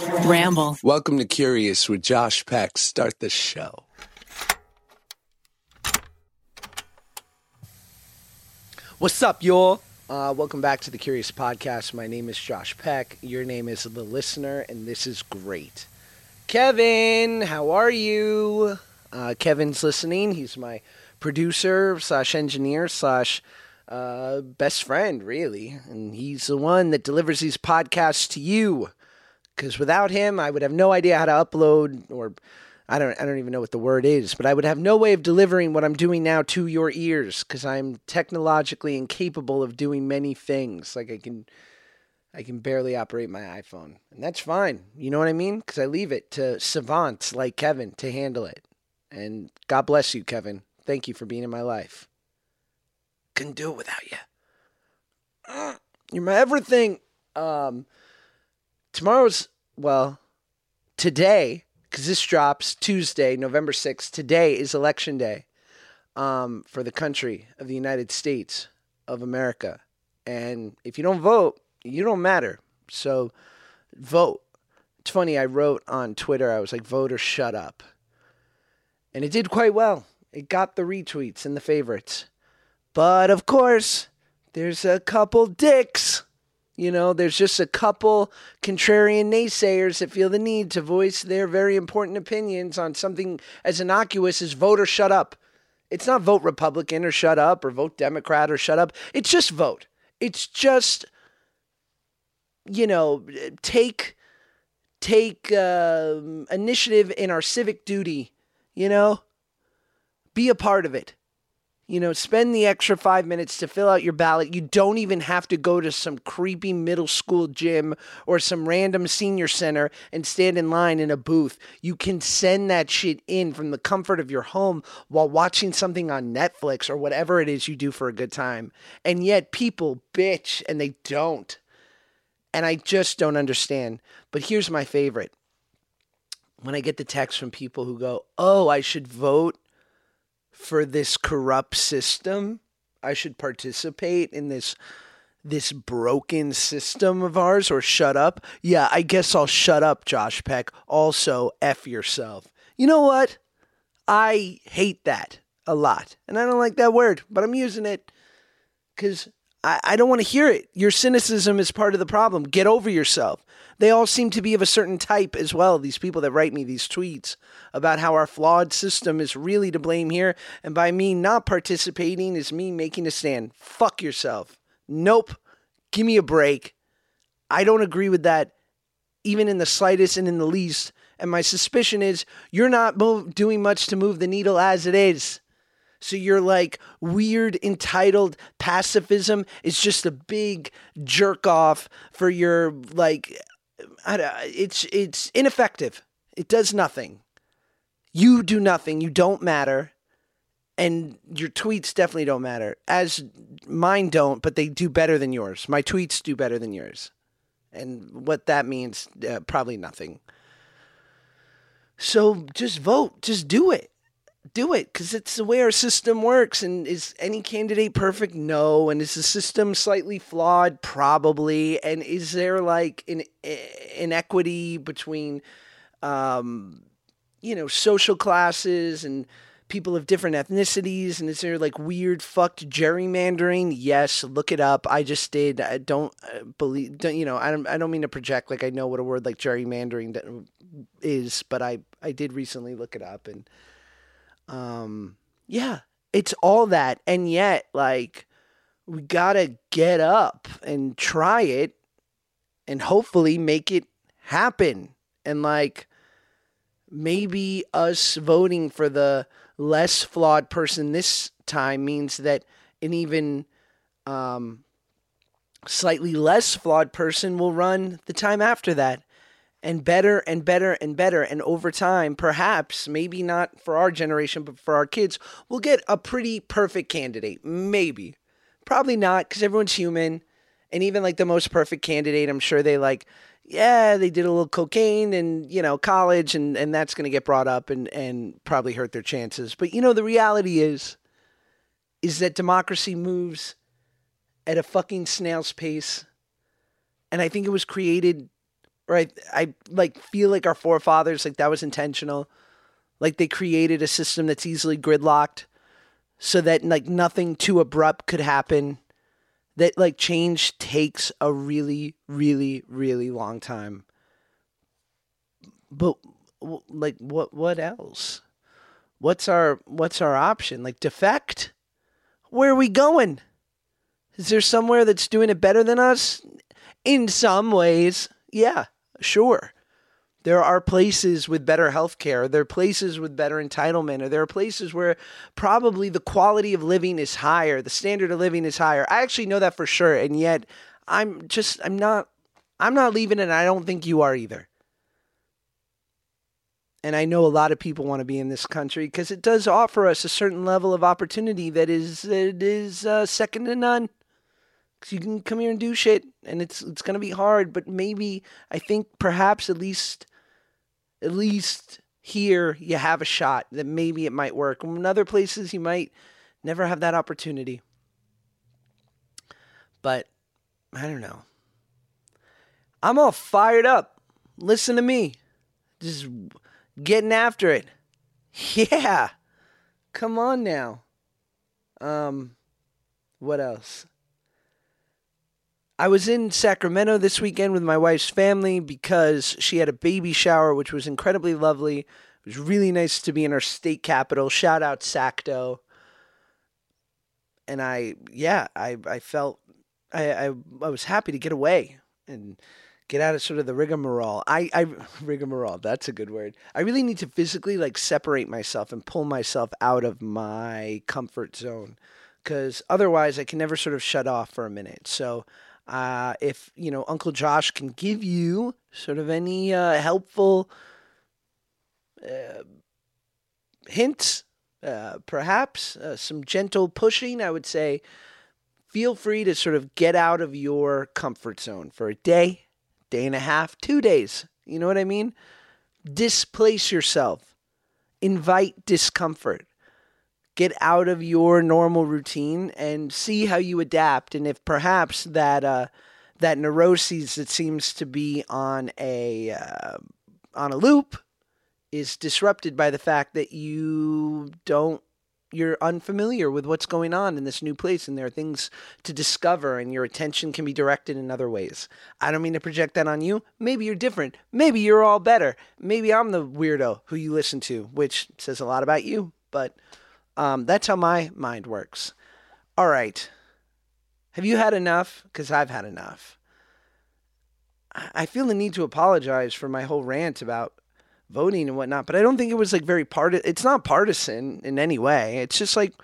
Ramble. Welcome to Curious with Josh Peck. Start the show. What's up, y'all? Uh, welcome back to the Curious Podcast. My name is Josh Peck. Your name is the listener, and this is great. Kevin, how are you? Uh, Kevin's listening. He's my producer slash engineer slash uh, best friend, really, and he's the one that delivers these podcasts to you. Because without him, I would have no idea how to upload, or I don't, I don't even know what the word is, but I would have no way of delivering what I'm doing now to your ears. Because I'm technologically incapable of doing many things. Like I can, I can barely operate my iPhone, and that's fine. You know what I mean? Because I leave it to savants like Kevin to handle it. And God bless you, Kevin. Thank you for being in my life. Couldn't do it without you. You're my everything. Um, tomorrow's well, today because this drops Tuesday, November sixth. Today is election day um, for the country of the United States of America, and if you don't vote, you don't matter. So, vote. It's funny. I wrote on Twitter. I was like, "Vote or shut up," and it did quite well. It got the retweets and the favorites. But of course, there's a couple dicks. You know, there's just a couple contrarian naysayers that feel the need to voice their very important opinions on something as innocuous as vote or shut up. It's not vote Republican or shut up or vote Democrat or shut up. It's just vote. It's just, you know, take take uh, initiative in our civic duty. You know, be a part of it. You know, spend the extra five minutes to fill out your ballot. You don't even have to go to some creepy middle school gym or some random senior center and stand in line in a booth. You can send that shit in from the comfort of your home while watching something on Netflix or whatever it is you do for a good time. And yet people bitch and they don't. And I just don't understand. But here's my favorite when I get the text from people who go, Oh, I should vote for this corrupt system. I should participate in this this broken system of ours or shut up. Yeah, I guess I'll shut up, Josh Peck. Also, F yourself. You know what? I hate that a lot. And I don't like that word, but I'm using it because I, I don't want to hear it. Your cynicism is part of the problem. Get over yourself. They all seem to be of a certain type as well, these people that write me these tweets about how our flawed system is really to blame here. And by me not participating is me making a stand. Fuck yourself. Nope. Give me a break. I don't agree with that, even in the slightest and in the least. And my suspicion is you're not move, doing much to move the needle as it is. So you're like weird entitled pacifism is just a big jerk off for your like it's it's ineffective. It does nothing. You do nothing. You don't matter. And your tweets definitely don't matter. As mine don't, but they do better than yours. My tweets do better than yours. And what that means, uh, probably nothing. So just vote. Just do it do it because it's the way our system works. And is any candidate perfect? No. And is the system slightly flawed? Probably. And is there like an inequity between, um, you know, social classes and people of different ethnicities? And is there like weird fucked gerrymandering? Yes, look it up. I just did. I don't uh, believe. Don't, you know, I don't. I don't mean to project like I know what a word like gerrymandering is, but I I did recently look it up and um, yeah, it's all that. And yet, like, we gotta get up and try it and hopefully make it happen. And like, maybe us voting for the less flawed person this time means that an even um, slightly less flawed person will run the time after that and better and better and better. And over time, perhaps, maybe not for our generation, but for our kids, we'll get a pretty perfect candidate. Maybe. Probably not, because everyone's human. And even like the most perfect candidate, I'm sure they like, yeah, they did a little cocaine and, you know, college, and, and that's going to get brought up and, and probably hurt their chances. But, you know, the reality is, is that democracy moves at a fucking snail's pace. And I think it was created I, I like feel like our forefathers like that was intentional. Like they created a system that's easily gridlocked so that like nothing too abrupt could happen that like change takes a really really really long time. But like what what else? What's our what's our option? Like defect? Where are we going? Is there somewhere that's doing it better than us? In some ways yeah sure there are places with better health care. There are places with better entitlement. Or there are places where probably the quality of living is higher, the standard of living is higher. I actually know that for sure. And yet I'm just I'm not I'm not leaving and I don't think you are either. And I know a lot of people want to be in this country because it does offer us a certain level of opportunity that is it is uh, second to none. You can come here and do shit, and it's it's gonna be hard. But maybe I think perhaps at least at least here you have a shot that maybe it might work. In other places you might never have that opportunity. But I don't know. I'm all fired up. Listen to me. Just getting after it. Yeah. Come on now. Um what else? I was in Sacramento this weekend with my wife's family because she had a baby shower, which was incredibly lovely. It was really nice to be in our state capital. Shout out Sacto. And I, yeah, I, I felt, I, I, I was happy to get away and get out of sort of the rigmarole. I, I, rigmarole, that's a good word. I really need to physically like separate myself and pull myself out of my comfort zone because otherwise I can never sort of shut off for a minute. So, uh, if you know Uncle Josh can give you sort of any uh, helpful uh, hints, uh, perhaps uh, some gentle pushing, I would say feel free to sort of get out of your comfort zone for a day, day and a half, two days. You know what I mean? Displace yourself, invite discomfort get out of your normal routine and see how you adapt and if perhaps that uh, that neuroses that seems to be on a uh, on a loop is disrupted by the fact that you don't you're unfamiliar with what's going on in this new place and there are things to discover and your attention can be directed in other ways. I don't mean to project that on you. Maybe you're different. Maybe you're all better. Maybe I'm the weirdo who you listen to, which says a lot about you, but um, that's how my mind works. All right. Have you had enough? Because I've had enough. I feel the need to apologize for my whole rant about voting and whatnot, but I don't think it was like very part. It's not partisan in any way. It's just like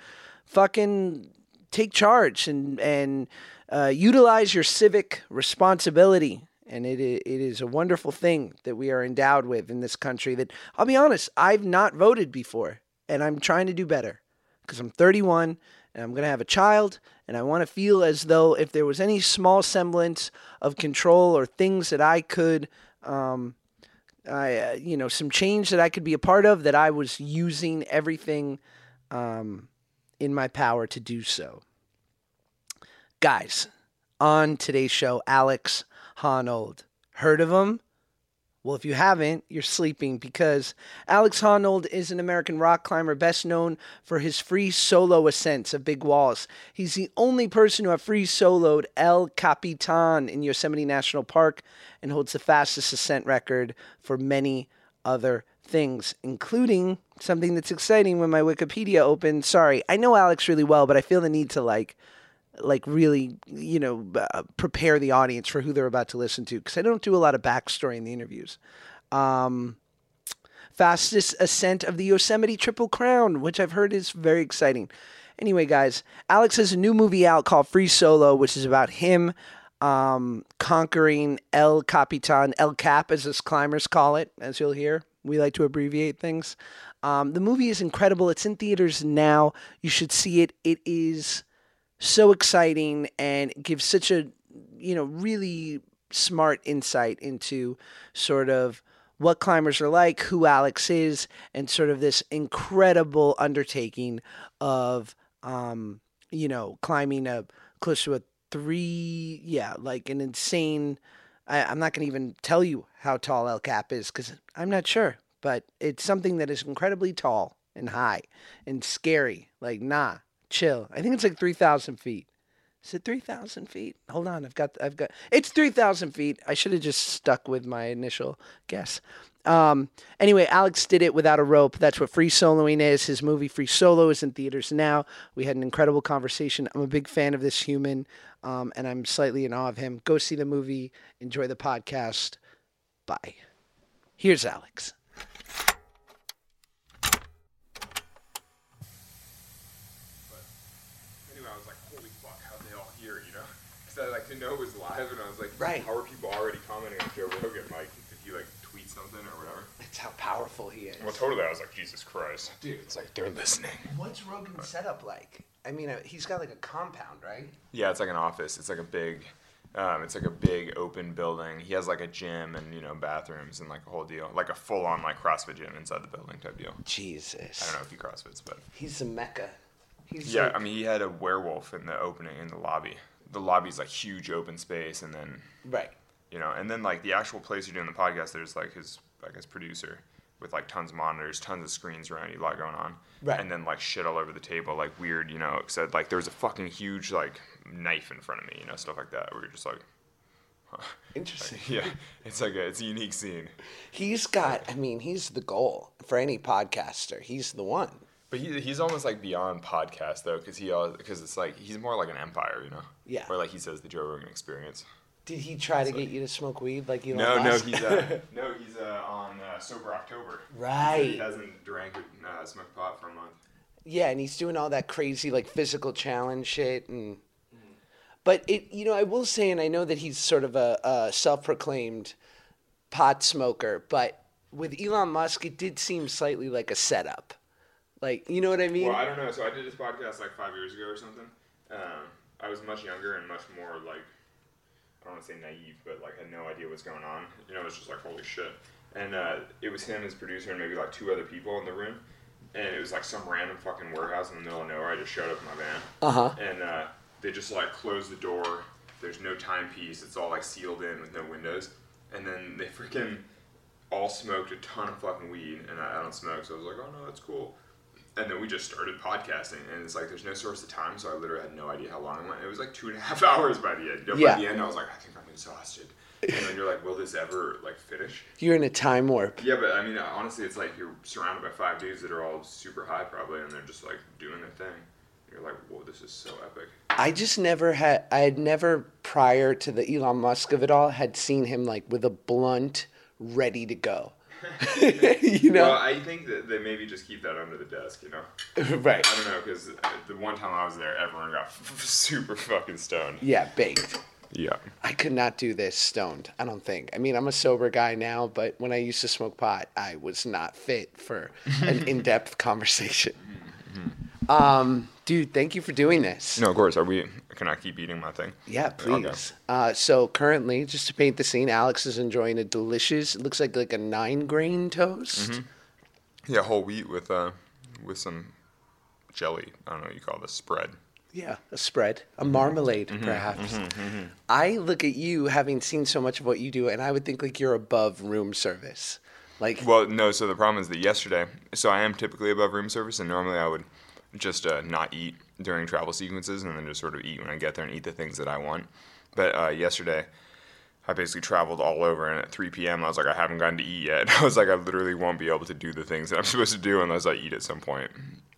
fucking take charge and and uh, utilize your civic responsibility. And it it is a wonderful thing that we are endowed with in this country. That I'll be honest, I've not voted before, and I'm trying to do better because I'm 31 and I'm going to have a child and I want to feel as though if there was any small semblance of control or things that I could um, I, uh, you know, some change that I could be a part of, that I was using everything um, in my power to do so. Guys, on today's show, Alex Honnold. Heard of him? Well, if you haven't, you're sleeping because Alex Honnold is an American rock climber best known for his free solo ascents of big walls. He's the only person who have free soloed El Capitan in Yosemite National Park and holds the fastest ascent record for many other things, including something that's exciting when my Wikipedia opened. Sorry, I know Alex really well, but I feel the need to like like really you know uh, prepare the audience for who they're about to listen to because I don't do a lot of backstory in the interviews. Um, fastest ascent of the Yosemite Triple Crown, which I've heard is very exciting. Anyway, guys, Alex has a new movie out called Free Solo, which is about him um, conquering El Capitan, El Cap, as us climbers call it, as you'll hear. We like to abbreviate things. Um, the movie is incredible. It's in theaters now. You should see it. It is so exciting and gives such a you know really smart insight into sort of what climbers are like, who Alex is, and sort of this incredible undertaking of um, you know climbing a close to a three yeah like an insane I, I'm not going to even tell you how tall El Cap is because I'm not sure, but it's something that is incredibly tall and high and scary. Like, nah, chill. I think it's like 3,000 feet. Is it 3,000 feet? Hold on, I've got, I've got, it's 3,000 feet. I should have just stuck with my initial guess. Um, anyway, Alex did it without a rope. That's what free soloing is. His movie Free Solo is in theaters now. We had an incredible conversation. I'm a big fan of this human, um, and I'm slightly in awe of him. Go see the movie. Enjoy the podcast. Bye. Here's Alex. Anyway, I was like, holy fuck, how'd they all hear, you know? Because I like to know it was live, and I was like, Right. how are people already commenting on Joe Rogan? Like, did he like tweet something or whatever? It's how powerful he is. Well, totally. I was like, Jesus Christ, dude. It's like they're listening. What's Rogan's setup like? I mean, uh, he's got like a compound, right? Yeah, it's like an office. It's like a big, um, it's like a big open building. He has like a gym and you know bathrooms and like a whole deal, like a full on like CrossFit gym inside the building type deal. Jesus. I don't know if he CrossFits, but He's the mecca. He's yeah, like- I mean, he had a werewolf in the opening in the lobby. The lobby's like huge open space, and then right. you know, and then like the actual place you're doing the podcast, there's like his like his producer with like tons of monitors, tons of screens around you, a lot going on, Right. And then like shit all over the table, like weird, you know. Except like there was a fucking huge like knife in front of me, you know, stuff like that. Where you're just like, Interesting. yeah, it's like a it's a unique scene. He's got, I mean, he's the goal for any podcaster. He's the one. But he, he's almost like beyond podcast though, because he because it's like he's more like an empire, you know. Yeah. Or like he says the Joe Rogan Experience. Did he try to get you to smoke weed like you? No, no, he's uh, no, he's uh, on uh, sober October. Right. He hasn't drank or uh, smoked pot for a month. yeah, and he's doing all that crazy like physical challenge shit and. But it, you know, I will say, and I know that he's sort of a, a self-proclaimed pot smoker, but with Elon Musk, it did seem slightly like a setup. Like, you know what I mean? Well, I don't know. So I did this podcast like five years ago or something. Um, I was much younger and much more like I don't want to say naive, but like had no idea what's going on. You know, it was just like holy shit. And uh, it was him, his producer, and maybe like two other people in the room. And it was like some random fucking warehouse in the middle of nowhere. I just showed up in my van. Uh huh. and uh, they just like closed the door. There's no timepiece. It's all like sealed in with no windows. And then they freaking all smoked a ton of fucking weed, and I, I don't smoke, so I was like, oh no, that's cool. And then we just started podcasting, and it's like there's no source of time, so I literally had no idea how long it went. It was like two and a half hours by the end. You know, Yeah. By the end, I was like, I think I'm exhausted. And then you're like, will this ever like finish? You're in a time warp. Yeah, but I mean, honestly, it's like you're surrounded by five dudes that are all super high, probably, and they're just like doing their thing. You're like, whoa, this is so epic. I just never had. I had never prior to the Elon Musk of it all had seen him like with a blunt, ready to go. you Well, know, I think that they maybe just keep that under the desk, you know. right? I don't know because the one time I was there, everyone got super fucking stoned. Yeah, baked. Yeah. I could not do this stoned. I don't think. I mean, I'm a sober guy now, but when I used to smoke pot, I was not fit for an in-depth conversation. Um, dude, thank you for doing this. No, of course. Are we? Can I keep eating my thing? Yeah, Okay. please. Uh, so currently, just to paint the scene, Alex is enjoying a delicious. It looks like like a nine grain toast. Mm-hmm. Yeah, whole wheat with uh, with some jelly. I don't know what you call this spread. Yeah, a spread, a mm-hmm. marmalade, mm-hmm. perhaps. I look at you having seen so much of what you do, and I would think like you're above room service. Like, Well, no. So the problem is that yesterday. So I am typically above room service, and normally I would just uh, not eat during travel sequences, and then just sort of eat when I get there and eat the things that I want. But uh, yesterday, I basically traveled all over, and at 3 p.m. I was like, I haven't gotten to eat yet. I was like, I literally won't be able to do the things that I'm supposed to do unless I eat at some point,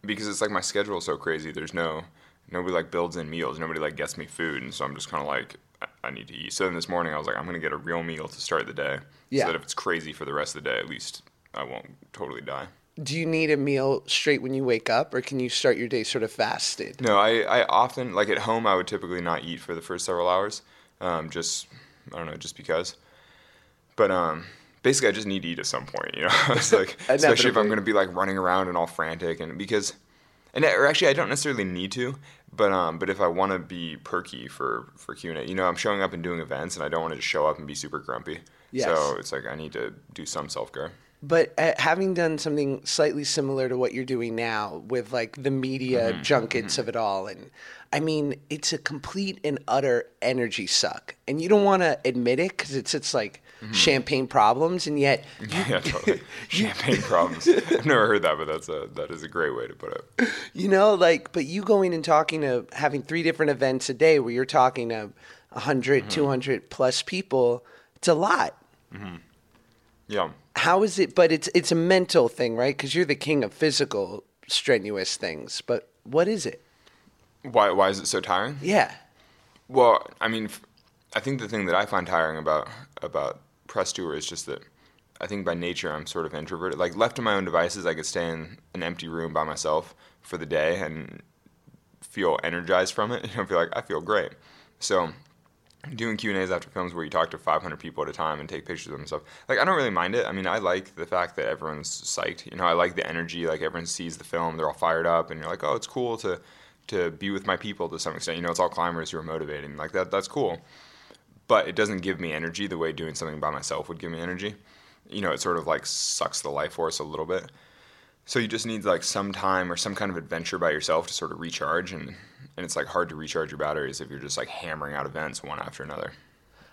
because it's like my schedule is so crazy. There's no nobody like builds in meals. Nobody like gets me food, and so I'm just kind of like, I- I need to eat. So then this morning I was like, I'm gonna get a real meal to start the day, Yeah. so that if it's crazy for the rest of the day, at least I won't totally die. Do you need a meal straight when you wake up, or can you start your day sort of fasted? No, I, I often like at home I would typically not eat for the first several hours, um, just I don't know, just because. But um, basically I just need to eat at some point, you know. it's like especially if I'm going to be like running around and all frantic, and because, and or actually I don't necessarily need to, but um, but if I want to be perky for for Q and A, you know, I'm showing up and doing events, and I don't want to just show up and be super grumpy. Yes. So it's like I need to do some self care. But uh, having done something slightly similar to what you're doing now with like the media Mm-hmm. junkets of it all, and I mean, it's a complete and utter energy suck, and you don't want to admit it because it's it's like Mm-hmm. champagne problems, and yet yeah, totally. Champagne problems. I've never heard that, but that's a that is a great way to put it. you know, like, but you going and talking to having three different events a day where you're talking to 100, Mm-hmm. 200 plus people, it's a lot. Yeah. how is it but it's it's a mental thing right because you're the king of physical strenuous things but what is it Why why is it so tiring? yeah Well, I mean, I think the thing that I find tiring about about press tour is just that I think by nature I'm sort of introverted. Like left to my own devices, I could stay in an empty room by myself for the day and feel energized from it. You know, feel like I feel great. So doing Q and A's after films where you talk to 500 people at a time and take pictures of them stuff. Like I don't really mind it. I mean, I like the fact that everyone's psyched. You know, I like the energy. Like everyone sees the film, they're all fired up, and you're like, oh, it's cool to to be with my people to some extent. You know, it's all climbers who are motivating. Like that, that's cool. But it doesn't give me energy the way doing something by myself would give me energy. You know, it sort of like sucks the life force a little bit. So you just need like some time or some kind of adventure by yourself to sort of recharge, and and it's like hard to recharge your batteries if you're just like hammering out events one after another.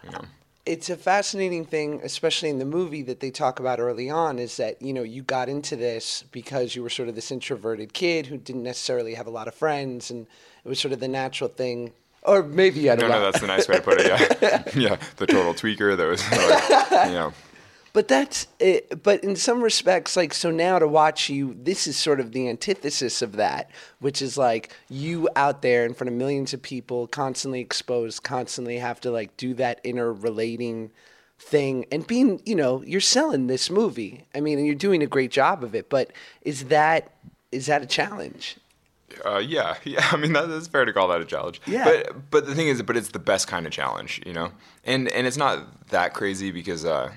You know. it's a fascinating thing especially in the movie that they talk about early on is that you know you got into this because you were sort of this introverted kid who didn't necessarily have a lot of friends and it was sort of the natural thing or maybe I don't No, lot no, that's the nice way to put it. Yeah, yeah, the total tweaker that was, like, you know, But that's it. But in some respects, like, so now to watch you, this is sort of the antithesis of that, which is like you out there in front of millions of people, constantly exposed, constantly have to like do that interrelating thing and being, you know, you're selling this movie. I mean, and you're doing a great job of it, but is that, is that a challenge? uh, yeah, yeah. I mean, that, that's fair to call that a challenge. Yeah. But but the thing is, but it's the best kind of challenge, you know. And and it's not that crazy because, uh,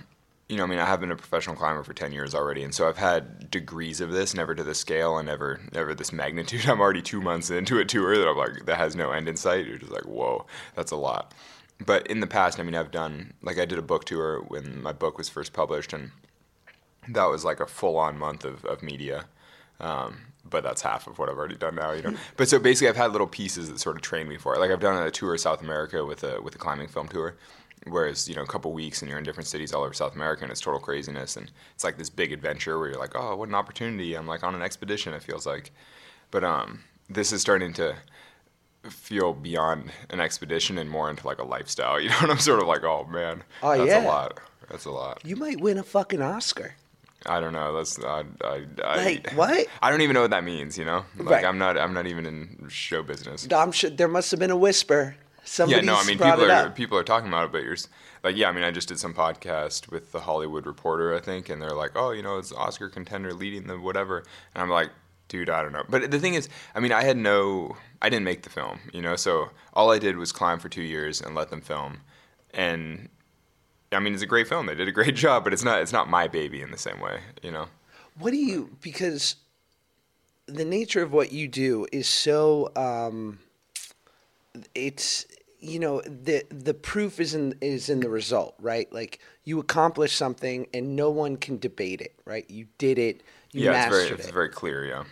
you know, I mean, I have been a professional climber for ten years already, and so I've had degrees of this, never to this scale and never never this magnitude. I'm already two months into a tour that I'm like that has no end in sight. You're just like, whoa, that's a lot. But in the past, I mean, I've done like I did a book tour when my book was first published, and that was like a full on month of, of media. Um, but that's half of what I've already done now, you know. But so basically, I've had little pieces that sort of train me for it. Like I've done a tour of South America with a with a climbing film tour, whereas you know a couple weeks and you're in different cities all over South America and it's total craziness and it's like this big adventure where you're like, oh, what an opportunity! I'm like on an expedition. It feels like, but um, this is starting to feel beyond an expedition and more into like a lifestyle. You know, and I'm sort of like, oh man, Oh, that's yeah. a lot. That's a lot. You might win a fucking Oscar. I don't know. That's I, I, I Like, what? I don't even know what that means. You know, like Right. I'm not I'm not even in show business. Sure there must have been a whisper. Yeah, no, I mean people are people are talking about it, but you're like, yeah, I mean, I just did some podcast with the Hollywood Reporter, I think, and they're like, oh, you know, it's Oscar contender leading the whatever, and I'm like, dude, I don't know. But the thing is, I mean, I had no, I didn't make the film, you know, so all I did was climb for two years and let them film, and I mean, it's a great film. They did a great job, but it's not it's not my baby in the same way, you know. What do you because the nature of what you do is so um it's you know the the proof is in is in the result, right? Like you accomplish something and no one can debate it, right? You did it, you yeah, it's very it's it. very clear. Yeah,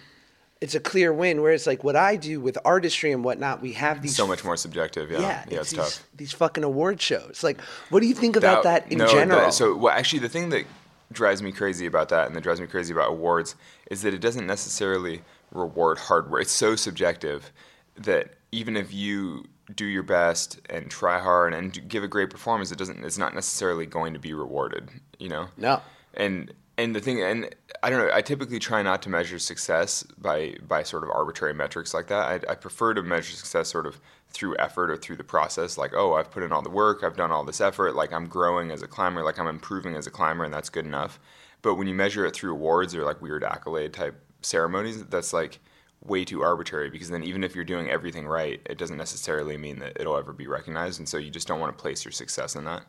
it's a clear win. Whereas like what I do with artistry and whatnot, we have these so much more subjective. Yeah, yeah, yeah, it's, it's, these, tough. these fucking award shows. Like, what do you think about that, in no, general? that- so, well, actually, the thing that drives me crazy about that, and that drives me crazy about awards, is that it doesn't necessarily reward hardware. It's so subjective that even if you do your best and try hard and give a great performance, it doesn't. It's not necessarily going to be rewarded. You know. no. and and the thing and I don't know I typically try not to measure success by by sort of arbitrary metrics like that I, I prefer to measure success sort of through effort or through the process like oh I've put in all the work I've done all this effort like I'm growing as a climber like I'm improving as a climber and that's good enough but when you measure it through awards or like weird accolade type ceremonies that's like way too arbitrary because then even if you're doing everything right it doesn't necessarily mean that it'll ever be recognized and so you just don't want to place your success in that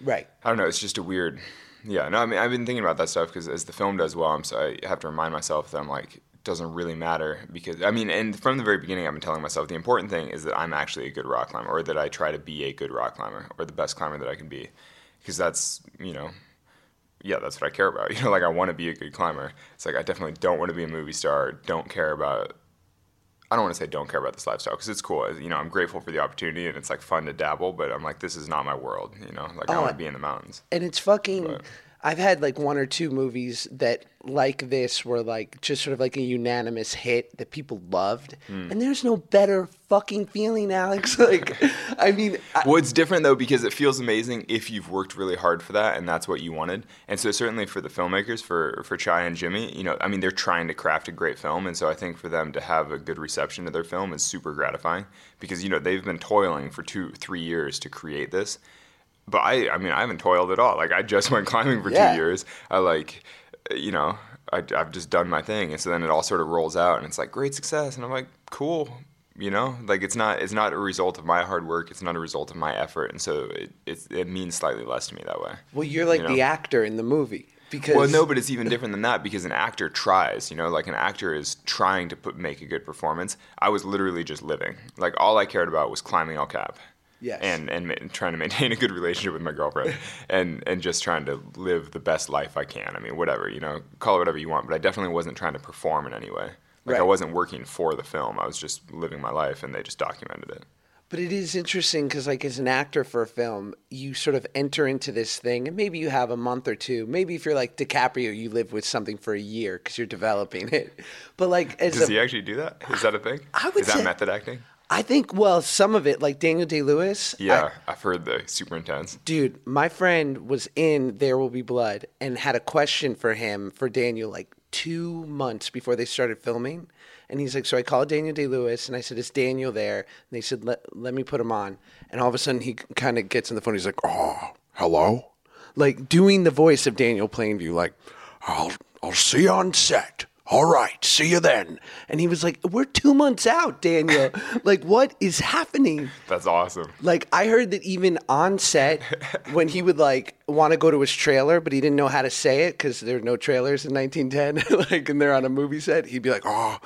Right. I don't know. It's just a weird. Yeah, no. I mean, I've been thinking about that stuff because as the film does well, I'm so I have to remind myself that I'm like, it doesn't really matter because I mean, and from the very beginning, I've been telling myself the important thing is that I'm actually a good rock climber, or that I try to be a good rock climber, or the best climber that I can be, because that's you know, yeah, that's what I care about. You know, like I want to be a good climber. It's like I definitely don't want to be a movie star. Don't care about. I don't want to say don't care about this lifestyle because it's cool. You know, I'm grateful for the opportunity and it's like fun to dabble. But I'm like, this is not my world. You know, like I Oh, want to be in the mountains. And it's fucking. But- I've had like one or two movies that like this were like just sort of like a unanimous hit that people loved, Hmm. and there's no better fucking feeling, Alex. Like, I mean, I, Well, it's different though because it feels amazing if you've worked really hard for that and that's what you wanted. And so certainly for the filmmakers, for for Chai and Jimmy, you know, I mean, they're trying to craft a great film, and so I think for them to have a good reception to their film is super gratifying because you know they've been toiling for two, three years to create this. But I, I mean, I haven't toiled at all. Like I just went climbing for Yeah. two years. I like, you know, I, I've just done my thing, and so then it all sort of rolls out, and it's like great success, and I'm like, cool, you know, like it's not, it's not a result of my hard work, it's not a result of my effort, and so it, it, it means slightly less to me that way. well, you're like you the actor in the movie because Well, no, but it's even different than that because an actor tries, you know, like an actor is trying to put make a good performance. I was literally just living. Like all I cared about was climbing El Cap. Yes. And and ma- trying to maintain a good relationship with my girlfriend, and and just trying to live the best life I can. I mean, whatever you know, call it whatever you want. But I definitely wasn't trying to perform in any way. Like I wasn't working for the film. I was just living my life, and they just documented it. But it is interesting because, like, as an actor for a film, you sort of enter into this thing, and maybe you have a month or two. Maybe if you're like DiCaprio, you live with something for a year because you're developing it. But like, as Does a, he actually do that? Is that a thing? I would Is that say- method acting? I think, well, some of it, like Daniel Day Lewis. Yeah, I've heard the super intense. Dude, my friend was in There Will Be Blood and had a question for him for Daniel like two months before they started filming. And he's like, So I called Daniel Day Lewis and I said, Is Daniel there? And they said, Let, let me put him on. And all of a sudden he kind of gets on the phone. He's like, Oh, hello? Like doing the voice of Daniel Plainview, like, I'll, I'll see you on set. All right, see you then. And he was like, We're two months out, Daniel. like, what is happening? That's awesome. Like I heard that even on set, when he would like want to go to his trailer, but he didn't know how to say it because there were no trailers in 1910. like, and they're on a movie set, he'd be like, "Oh,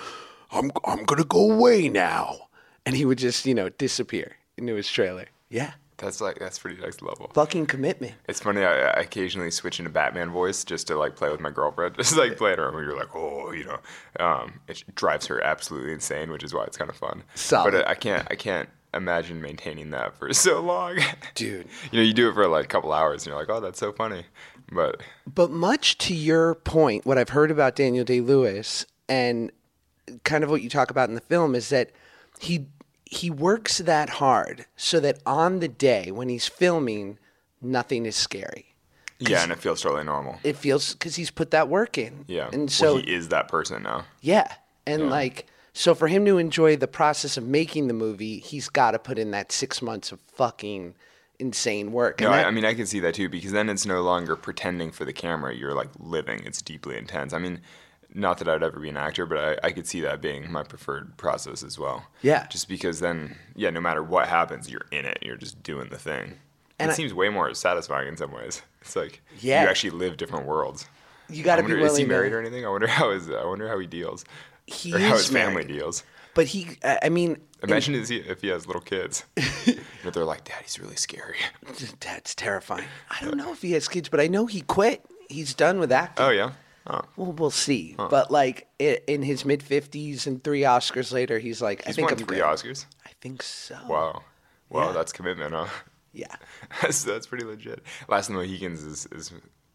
I'm I'm gonna go away now," and he would just you know disappear into his trailer. Yeah, That's like that's pretty next level. fucking commitment. It's funny. I, I occasionally switch into Batman voice just to like play with my girlfriend, just like play it around. Where you're like, oh, you know, um, it drives her absolutely insane, which is why it's kind of fun. Solid. But I can't, I can't imagine maintaining that for so long, Dude. You know, you do it for like a couple hours, and you're like, oh, that's so funny. But But much to your point, what I've heard about Daniel Day Lewis and kind of what you talk about in the film is that he he works that hard so that on the day when he's filming, nothing is scary. yeah, and it feels totally normal. It feels because he's put that work in. Yeah, and well, so he is that person now. yeah, and like so for him to enjoy the process of making the movie, he's got to put in that six months of fucking insane work. No, And I, that- I mean I can see that too because then it's no longer pretending for the camera. You're like living. It's deeply intense. I mean, not that I'd ever be an actor, but I, I could see that being my preferred process as well. Yeah. Just because then, yeah, no matter what happens, you're in it. You're just doing the thing. And it I- seems way more satisfying in some ways. It's like Yeah. you actually live different worlds. you got to be willing. is he married or anything? I wonder how his I wonder how he deals. He or how is his family married. deals. But he, I mean, Imagine he, if he has little kids. you know, they're like, Daddy's really scary. That's terrifying. I don't know if he has kids, but I know he quit. He's done with acting. Oh yeah. Oh. Well, we'll see. But like i- in his mid fifties and three Oscars later, he's like, I He's think won I'm three good. Oscars. I think so. Wow. Wow, Yeah. that's commitment, huh? Yeah, That's, that's pretty legit. Last of the Mohicans is, is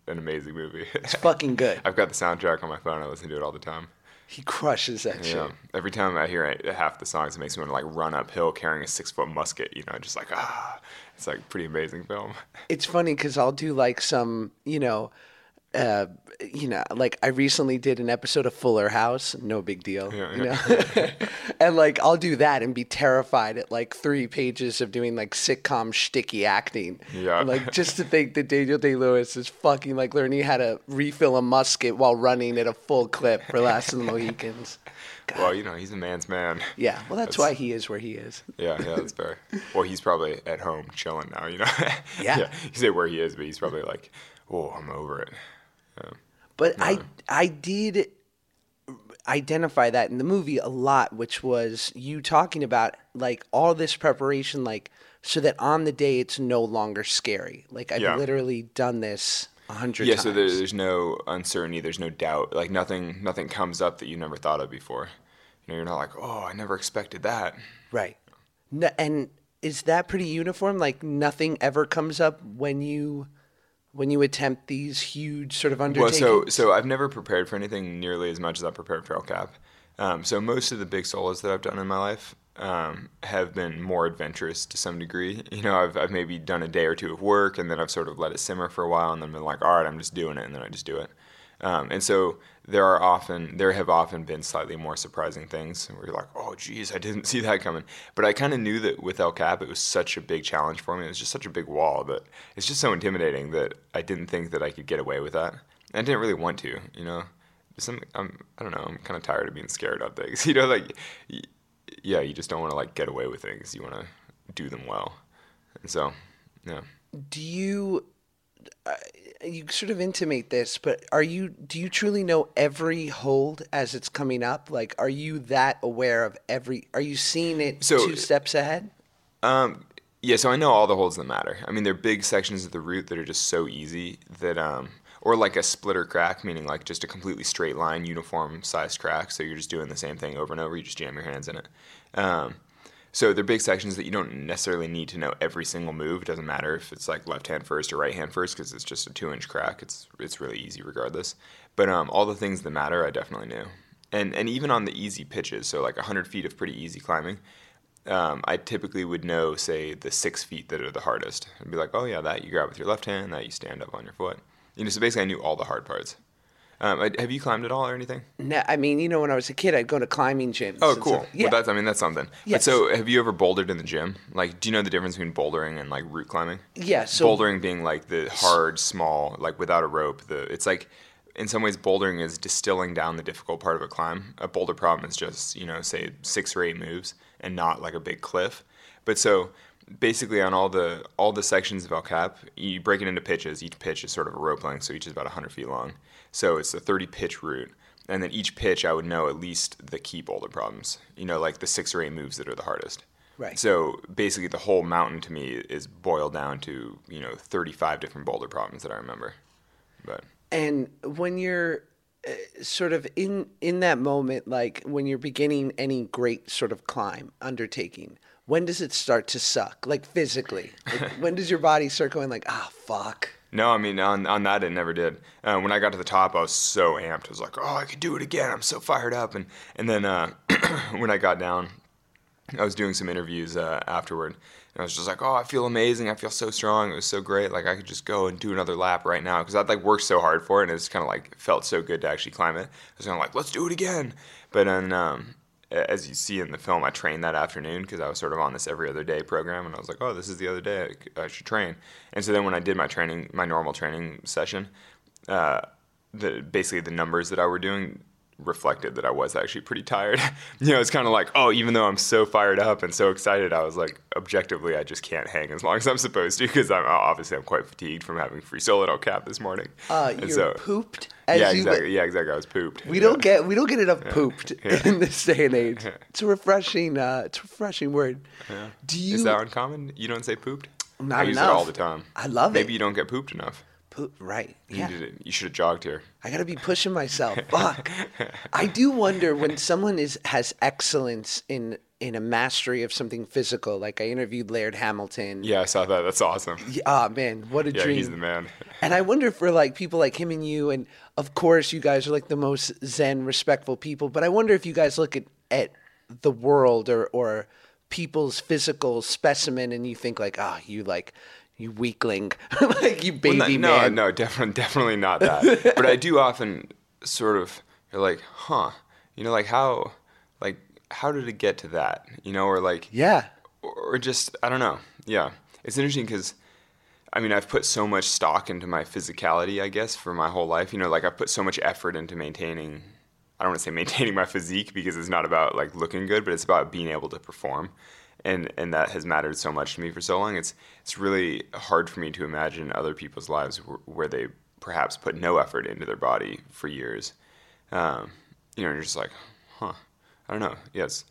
an amazing movie. it's fucking good. I've got the soundtrack on my phone. I listen to it all the time. He crushes that shit. Every time I hear it, half the songs, it makes me want to like run uphill carrying a six foot musket. You know, just like ah, it's like pretty amazing film. It's funny because I'll do like some, you know, uh, you know, like I recently did an episode of Fuller House, no big deal, Yeah, you know, and like I'll do that and be terrified at like three pages of doing like sitcom shticky acting, Yeah. And, like just to think that Daniel Day Lewis is fucking like learning how to refill a musket while running at a full clip for Last of the Mohicans. Well, you know, he's a man's man. Yeah, well, that's, why he is where he is. Yeah, yeah, that's fair. Well, he's probably at home chilling now. You know. Yeah. You say where he is, but he's probably like, oh, I'm over it. But I I did identify that in the movie a lot, which was you talking about like all this preparation, like so that on the day it's no longer scary. Like I've Yeah. literally done this. a hundred Yeah, times. so there, there's no uncertainty, there's no doubt. Like nothing, nothing comes up that you never thought of before. You know, you're not like, oh, I never expected that. Right. No, and is that pretty uniform? Like nothing ever comes up when you when you attempt these huge sort of undertakings? Well, so so I've never prepared for anything nearly as much as I prepared for El Cap. Um, so most of the big solos that I've done in my life um, have been more adventurous to some degree. You know, I've I've maybe done a day or two of work, and then I've sort of let it simmer for a while, and then been like, all right, I'm just doing it, and then I just do it. Um, and so there are often there have often been slightly more surprising things where you're like, oh geez, I didn't see that coming. But I kind of knew that with El Cap it was such a big challenge for me. It was just such a big wall that it's just so intimidating that I didn't think that I could get away with that. And I didn't really want to, you know. Some I'm I don't know. I'm kind of tired of being scared of things. You know, like yeah, you just don't want to like get away with things. You want to do them well. And so yeah. do you uh, you sort of intimate this, but are you do you truly know every hold as it's coming up? Like are you that aware of every are you seeing it So- two steps ahead? Um, yeah, so I know all the holds that matter. I mean, they're big sections of the route that are just so easy that, um, or like a splitter crack, meaning like just a completely straight line, uniform sized crack. So you're just doing the same thing over and over. You just jam your hands in it. Um, so they're big sections that you don't necessarily need to know every single move. It doesn't matter if it's like left hand first or right hand first because it's just a two inch crack. It's it's really easy regardless. But um, all the things that matter, I definitely knew. And and even on the easy pitches, so like 100 feet of pretty easy climbing, um, I typically would know, say, the six feet that are the hardest. I'd be like, oh yeah, that you grab with your left hand, that you stand up on your foot. You know, so basically, I knew all the hard parts. Um, have you climbed at all or anything? No, I mean, you know, when I was a kid, I'd go to climbing gyms. Oh, cool. stuff. Yeah. Well, that's I mean, that's something. Yes. But so, have you ever bouldered in the gym? Like, do you know the difference between bouldering and like route climbing? yeah. So bouldering being like the hard, small, like without a rope. The it's like in some ways bouldering is distilling down the difficult part of a climb. A boulder problem is just you know say six or eight moves and not like a big cliff. But so basically on all the all the sections of El Cap, you break it into pitches. Each pitch is sort of a rope length, so each is about 100 feet long. So it's a 30 pitch route. And then each pitch, I would know at least the key boulder problems. You know, like the six or eight moves that are the hardest. Right. So basically, the whole mountain to me is boiled down to you know 35 different boulder problems that I remember. But And when you're uh, sort of in in that moment, like when you're beginning any great sort of climb undertaking, when does it start to suck? Like physically, like, when does your body start going like, ah, fuck? No, I mean on on that it never did. Uh, when I got to the top, I was so amped. I was like, oh, I could do it again. I'm so fired up. And and then uh, when I got down, I was doing some interviews uh, afterward. And I was just like, oh, I feel amazing. I feel so strong. It was so great. Like I could just go and do another lap right now because I'd like worked so hard for it, and it's kind of like felt so good to actually climb it. I was kind of like, let's do it again. But then, um, as you see in the film, I trained that afternoon because I was sort of on this every other day program, and I was like, oh, this is the other day. I, should train. And so then when I did my training, my normal training session, uh, the basically the numbers that I were doing reflected that I was actually pretty tired. you know, it's kind of like, oh, even though I'm so fired up and so excited, I was like, objectively, I just can't hang as long as I'm supposed to because I'm obviously I'm quite fatigued from having free solo Cap this morning. Uh, And you're pooped. As yeah, you, exactly. Yeah, exactly. I was pooped. We Yeah. don't get we don't get enough pooped in this day and age. It's a refreshing uh, it's a refreshing word. Do you Is that uncommon? You don't say pooped? Not I use enough. it all the time. I love it. Maybe you don't get pooped enough. poop? Right. You, Yeah. to- you should have jogged here. I gotta be pushing myself. Fuck. I do wonder when someone is has excellence in in a mastery of something physical. Like I interviewed Laird Hamilton. Yeah, I saw that. That's awesome. Ah man, what a Yeah, dream. he's the man. And I wonder for like people like him and you, and of course you guys are like the most zen, respectful people. But I wonder if you guys look at at the world or or people's physical specimen, and you think like, ah, you like you weakling, like you baby Well, no, man. No, no, definitely, definitely not that. but I do often sort of you're like, huh, you know, like how, how did it get to that? You know, or like, Yeah. or just I don't know. Yeah, it's interesting because. I mean, I've put so much stock into my physicality, I guess, for my whole life. You know, like I've put so much effort into maintaining. I don't want to say maintaining my physique because it's not about like looking good, but it's about being able to perform, and and that has mattered so much to me for so long. It's it's really hard for me to imagine other people's lives where, where they perhaps put no effort into their body for years. Um, you know, you're just like, huh, I don't know. Yes,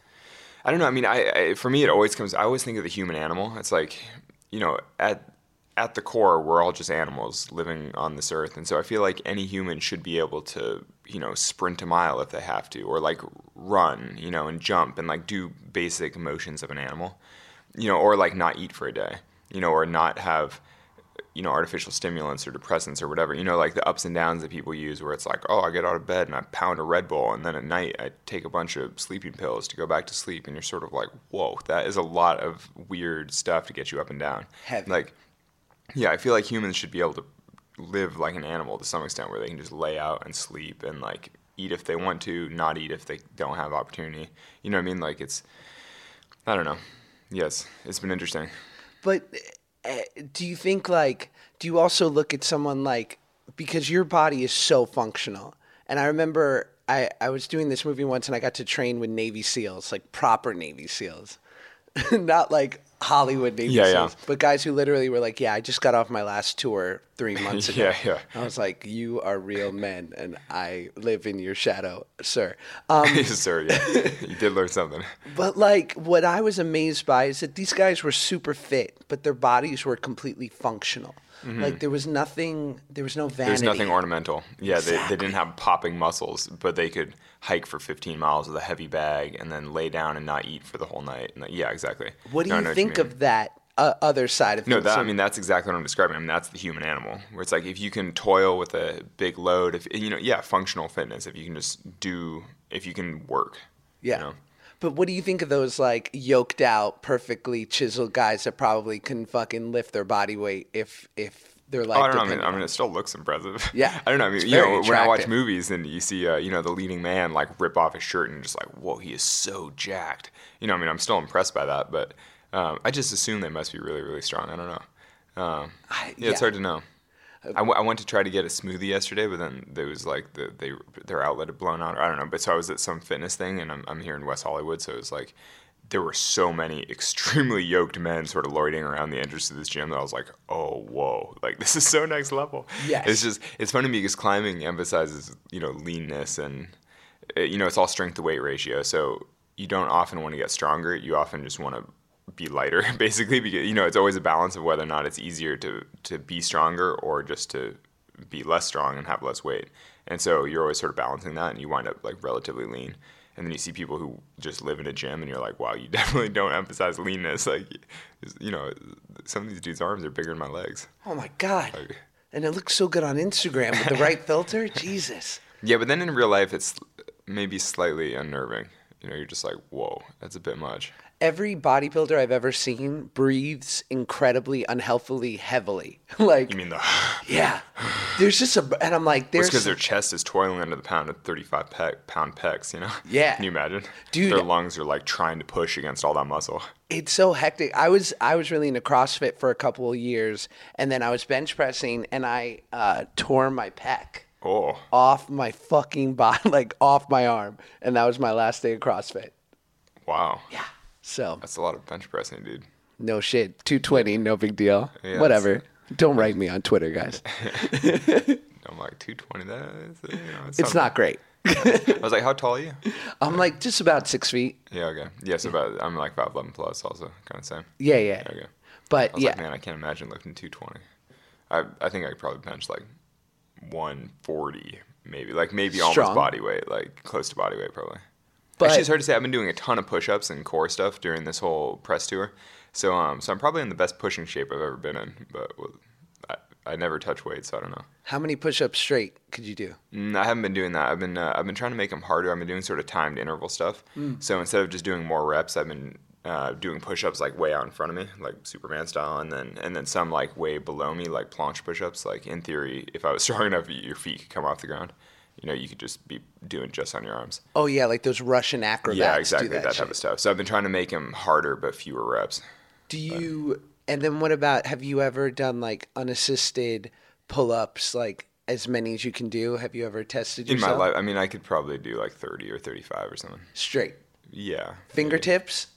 I don't know. I mean, I, I for me it always comes. I always think of the human animal. It's like, you know, at at the core, we're all just animals living on this earth, and so I feel like any human should be able to, you know, sprint a mile if they have to, or like run, you know, and jump and like do basic motions of an animal, you know, or like not eat for a day, you know, or not have, you know, artificial stimulants or depressants or whatever, you know, like the ups and downs that people use, where it's like, oh, I get out of bed and I pound a Red Bull, and then at night I take a bunch of sleeping pills to go back to sleep, and you're sort of like, whoa, that is a lot of weird stuff to get you up and down, Heavy. like yeah, I feel like humans should be able to live like an animal to some extent, where they can just lay out and sleep and like eat if they want to, not eat if they don't have opportunity. You know what I mean? Like it's, I don't know. Yes, it's been interesting. But Eh, do you think like do you also look at someone like because your body is so functional? And I remember I I was doing this movie once and I got to train with Navy SEALs, like proper Navy SEAls. Not like Hollywood Navy Yeah, yeah. But guys who literally were like, "Yeah, I just got off my last tour 3 months ago." Yeah, yeah. I was like, "You are real men and I live in your shadow, sir." Um sir. Yeah, you did learn something. but like what I was amazed by is that these guys were super fit, but their bodies were completely functional. Like there was nothing, there was no vanity. Mm-hmm. There's nothing ornamental. Yeah, they, they didn't have popping muscles, but they could hike for 15 miles with a heavy bag and then lay down and not eat for the whole night. And, yeah, exactly. What do No, you think mean. of that uh, other side of No, things? that, I mean that's exactly what I'm describing. I mean that's the human animal, where it's like if you can toil with a big load, if you know, yeah, functional fitness. If you can just do, if you can work, yeah. you know? But what do you think of those like yoked out, perfectly chiseled guys that probably can fucking lift their body weight if if their life Oh, I don't know. I mean, I mean, it still looks impressive. Yeah. I don't know. I mean, you know, very when I watch movies and you see, uh, you know, the leading man like rip off his shirt and just like, whoa, he is so jacked. You know, I mean, I'm still impressed by that, but um, I just assume they must be really, really strong. I don't know. Um, I- yeah, it's hard to know. I, w- I went to try to get a smoothie yesterday, but then there was like the they their outlet had blown out. Or I don't know, but so I was at some fitness thing, and I'm I'm here in West Hollywood, so it was like there were so many extremely yoked men sort of loitering around the entrance to this gym that I was like, oh whoa, like this is so next level. Yes. it's just it's funny to me because climbing emphasizes you know leanness and uh, you know it's all strength to weight ratio, so you don't often want to get stronger. You often just want to be lighter basically because you know it's always a balance of whether or not it's easier to to be stronger or just to be less strong and have less weight and so you're always sort of balancing that and you wind up like relatively lean and then you see people who just live in a gym and you're like wow you definitely don't emphasize leanness like you know some of these dudes arms are bigger than my legs Oh my god! Like- And it looks so good on Instagram with the right filter. Jesus. yeah but then in real life it's maybe slightly unnerving you know you're just like whoa that's a bit much Every bodybuilder I've ever seen breathes incredibly unhealthily heavily. like, you mean the yeah, there's just a, and I'm like, there's because their chest is toiling under the pound of 35 pe- pound pecs, you know? Yeah. Can you imagine? Dude. Their lungs are like trying to push against all that muscle. it's so hectic. I was I was really into CrossFit for a couple of years, and then I was bench pressing, and I uh, tore my pec Oh, off my fucking body, like off my arm, and that was my last day of CrossFit. wow. Yeah. So That's a lot of bench pressing, dude. no shit, two twenty, no big deal. Yeah, Whatever. Don't write me on Twitter, guys. I'm like, 220, that you know, It's something. not great. I was like, how tall are you? I'm like just about six feet. Yeah, okay. Yeah, so about, I'm like 5'11 plus also, kind of same. Yeah, yeah. Okay. But I was yeah, like, man, I can't imagine lifting 220. I, I think I could probably bench like 140, maybe. Like maybe Strong. almost body weight, like close to body weight, probably. But- Actually, it's hard to say. I've been doing a ton of push-ups and core stuff during this whole press tour, so um, so I'm probably in the best pushing shape I've ever been in. But well, I, I never touch weights, so I don't know. how many push-ups straight could you do? Mm, I haven't been doing that. I've been uh, I've been trying to make them harder. I've been doing sort of timed interval stuff. So instead of just doing more reps, I've been uh, doing push-ups like way out in front of me, like Superman style, and then and then some like way below me, like planche push-ups. Like in theory, if I was strong enough, your feet could come off the ground. You know, you could just be doing just on your arms. Oh yeah, like those Russian acrobats. yeah, exactly that, that type of stuff. So I've been trying to make them harder but fewer reps. Do you? And then what about? Have you ever done like unassisted pull-ups, like as many as you can do? Have you ever tested yourself? In my life, I mean, I could probably do like 30 or 35 or something. Straight Yeah. maybe. fingertips.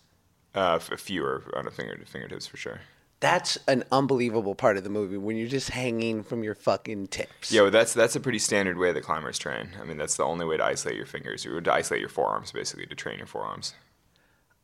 Uh, f- fewer on a finger to fingertips for sure. That's an unbelievable part of the movie when you're just hanging from your fucking tips. Yeah, well, that's that's a pretty standard way that climbers train. I mean, that's the only way to isolate your fingers, or to isolate your forearms, basically, to train your forearms.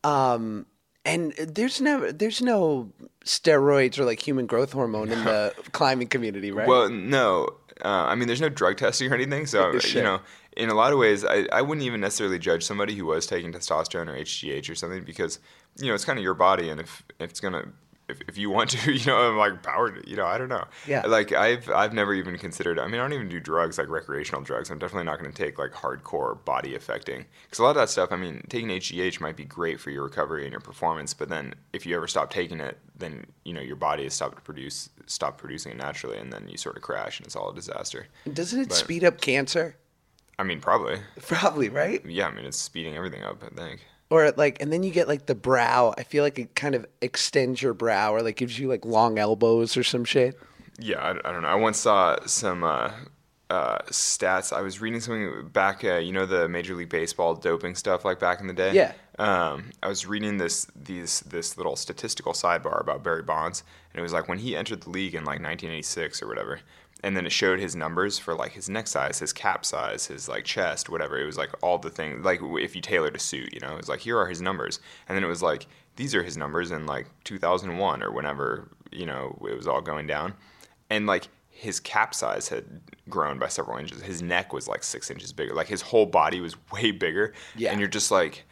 Um, And there's no there's no steroids or like human growth hormone in the climbing community, right? Well, no. Uh, I mean, there's no drug testing or anything. So, Sure. you know, in a lot of ways, I, I wouldn't even necessarily judge somebody who was taking testosterone or HGH or something because, you know, it's kind of your body. And if, if it's going to, if, if you want to, you know, I'm like powered, you know, I don't know. Yeah. Like I've, I've never even considered, I mean, I don't even do drugs like recreational drugs. I'm definitely not going to take like hardcore body affecting. Because a lot of that stuff, I mean, taking HGH might be great for your recovery and your performance. But then if you ever stop taking it, then, you know, your body has stopped to produce, stop producing it naturally. And then you sort of crash and it's all a disaster. Doesn't it but- speed up cancer? I mean, probably. Probably, right? Yeah, I mean, it's speeding everything up, I think. Or like, and then you get like the brow. I feel like it kind of extends your brow, or like gives you like long elbows or some shit. Yeah, I, I don't know. I once saw some uh, uh, stats. I was reading something back, uh, you know, the Major League Baseball doping stuff, like back in the day. Yeah. Um, I was reading this these this little statistical sidebar about Barry Bonds, and it was like when he entered the league in like 1986 or whatever, and then it showed his numbers for like his neck size, his cap size, his like chest, whatever. It was like all the things, like if you tailored a suit, you know, it was like here are his numbers, and then it was like these are his numbers in like 2001 or whenever you know it was all going down, and like his cap size had grown by several inches. His neck was like six inches bigger. Like his whole body was way bigger. Yeah. And you're just like,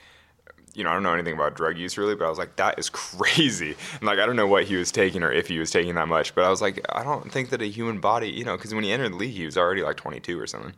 you know, I don't know anything about drug use really, but I was like, that is crazy. And like, I don't know what he was taking or if he was taking that much, but I was like, I don't think that a human body, you know, because when he entered the league, he was already like 22 or something.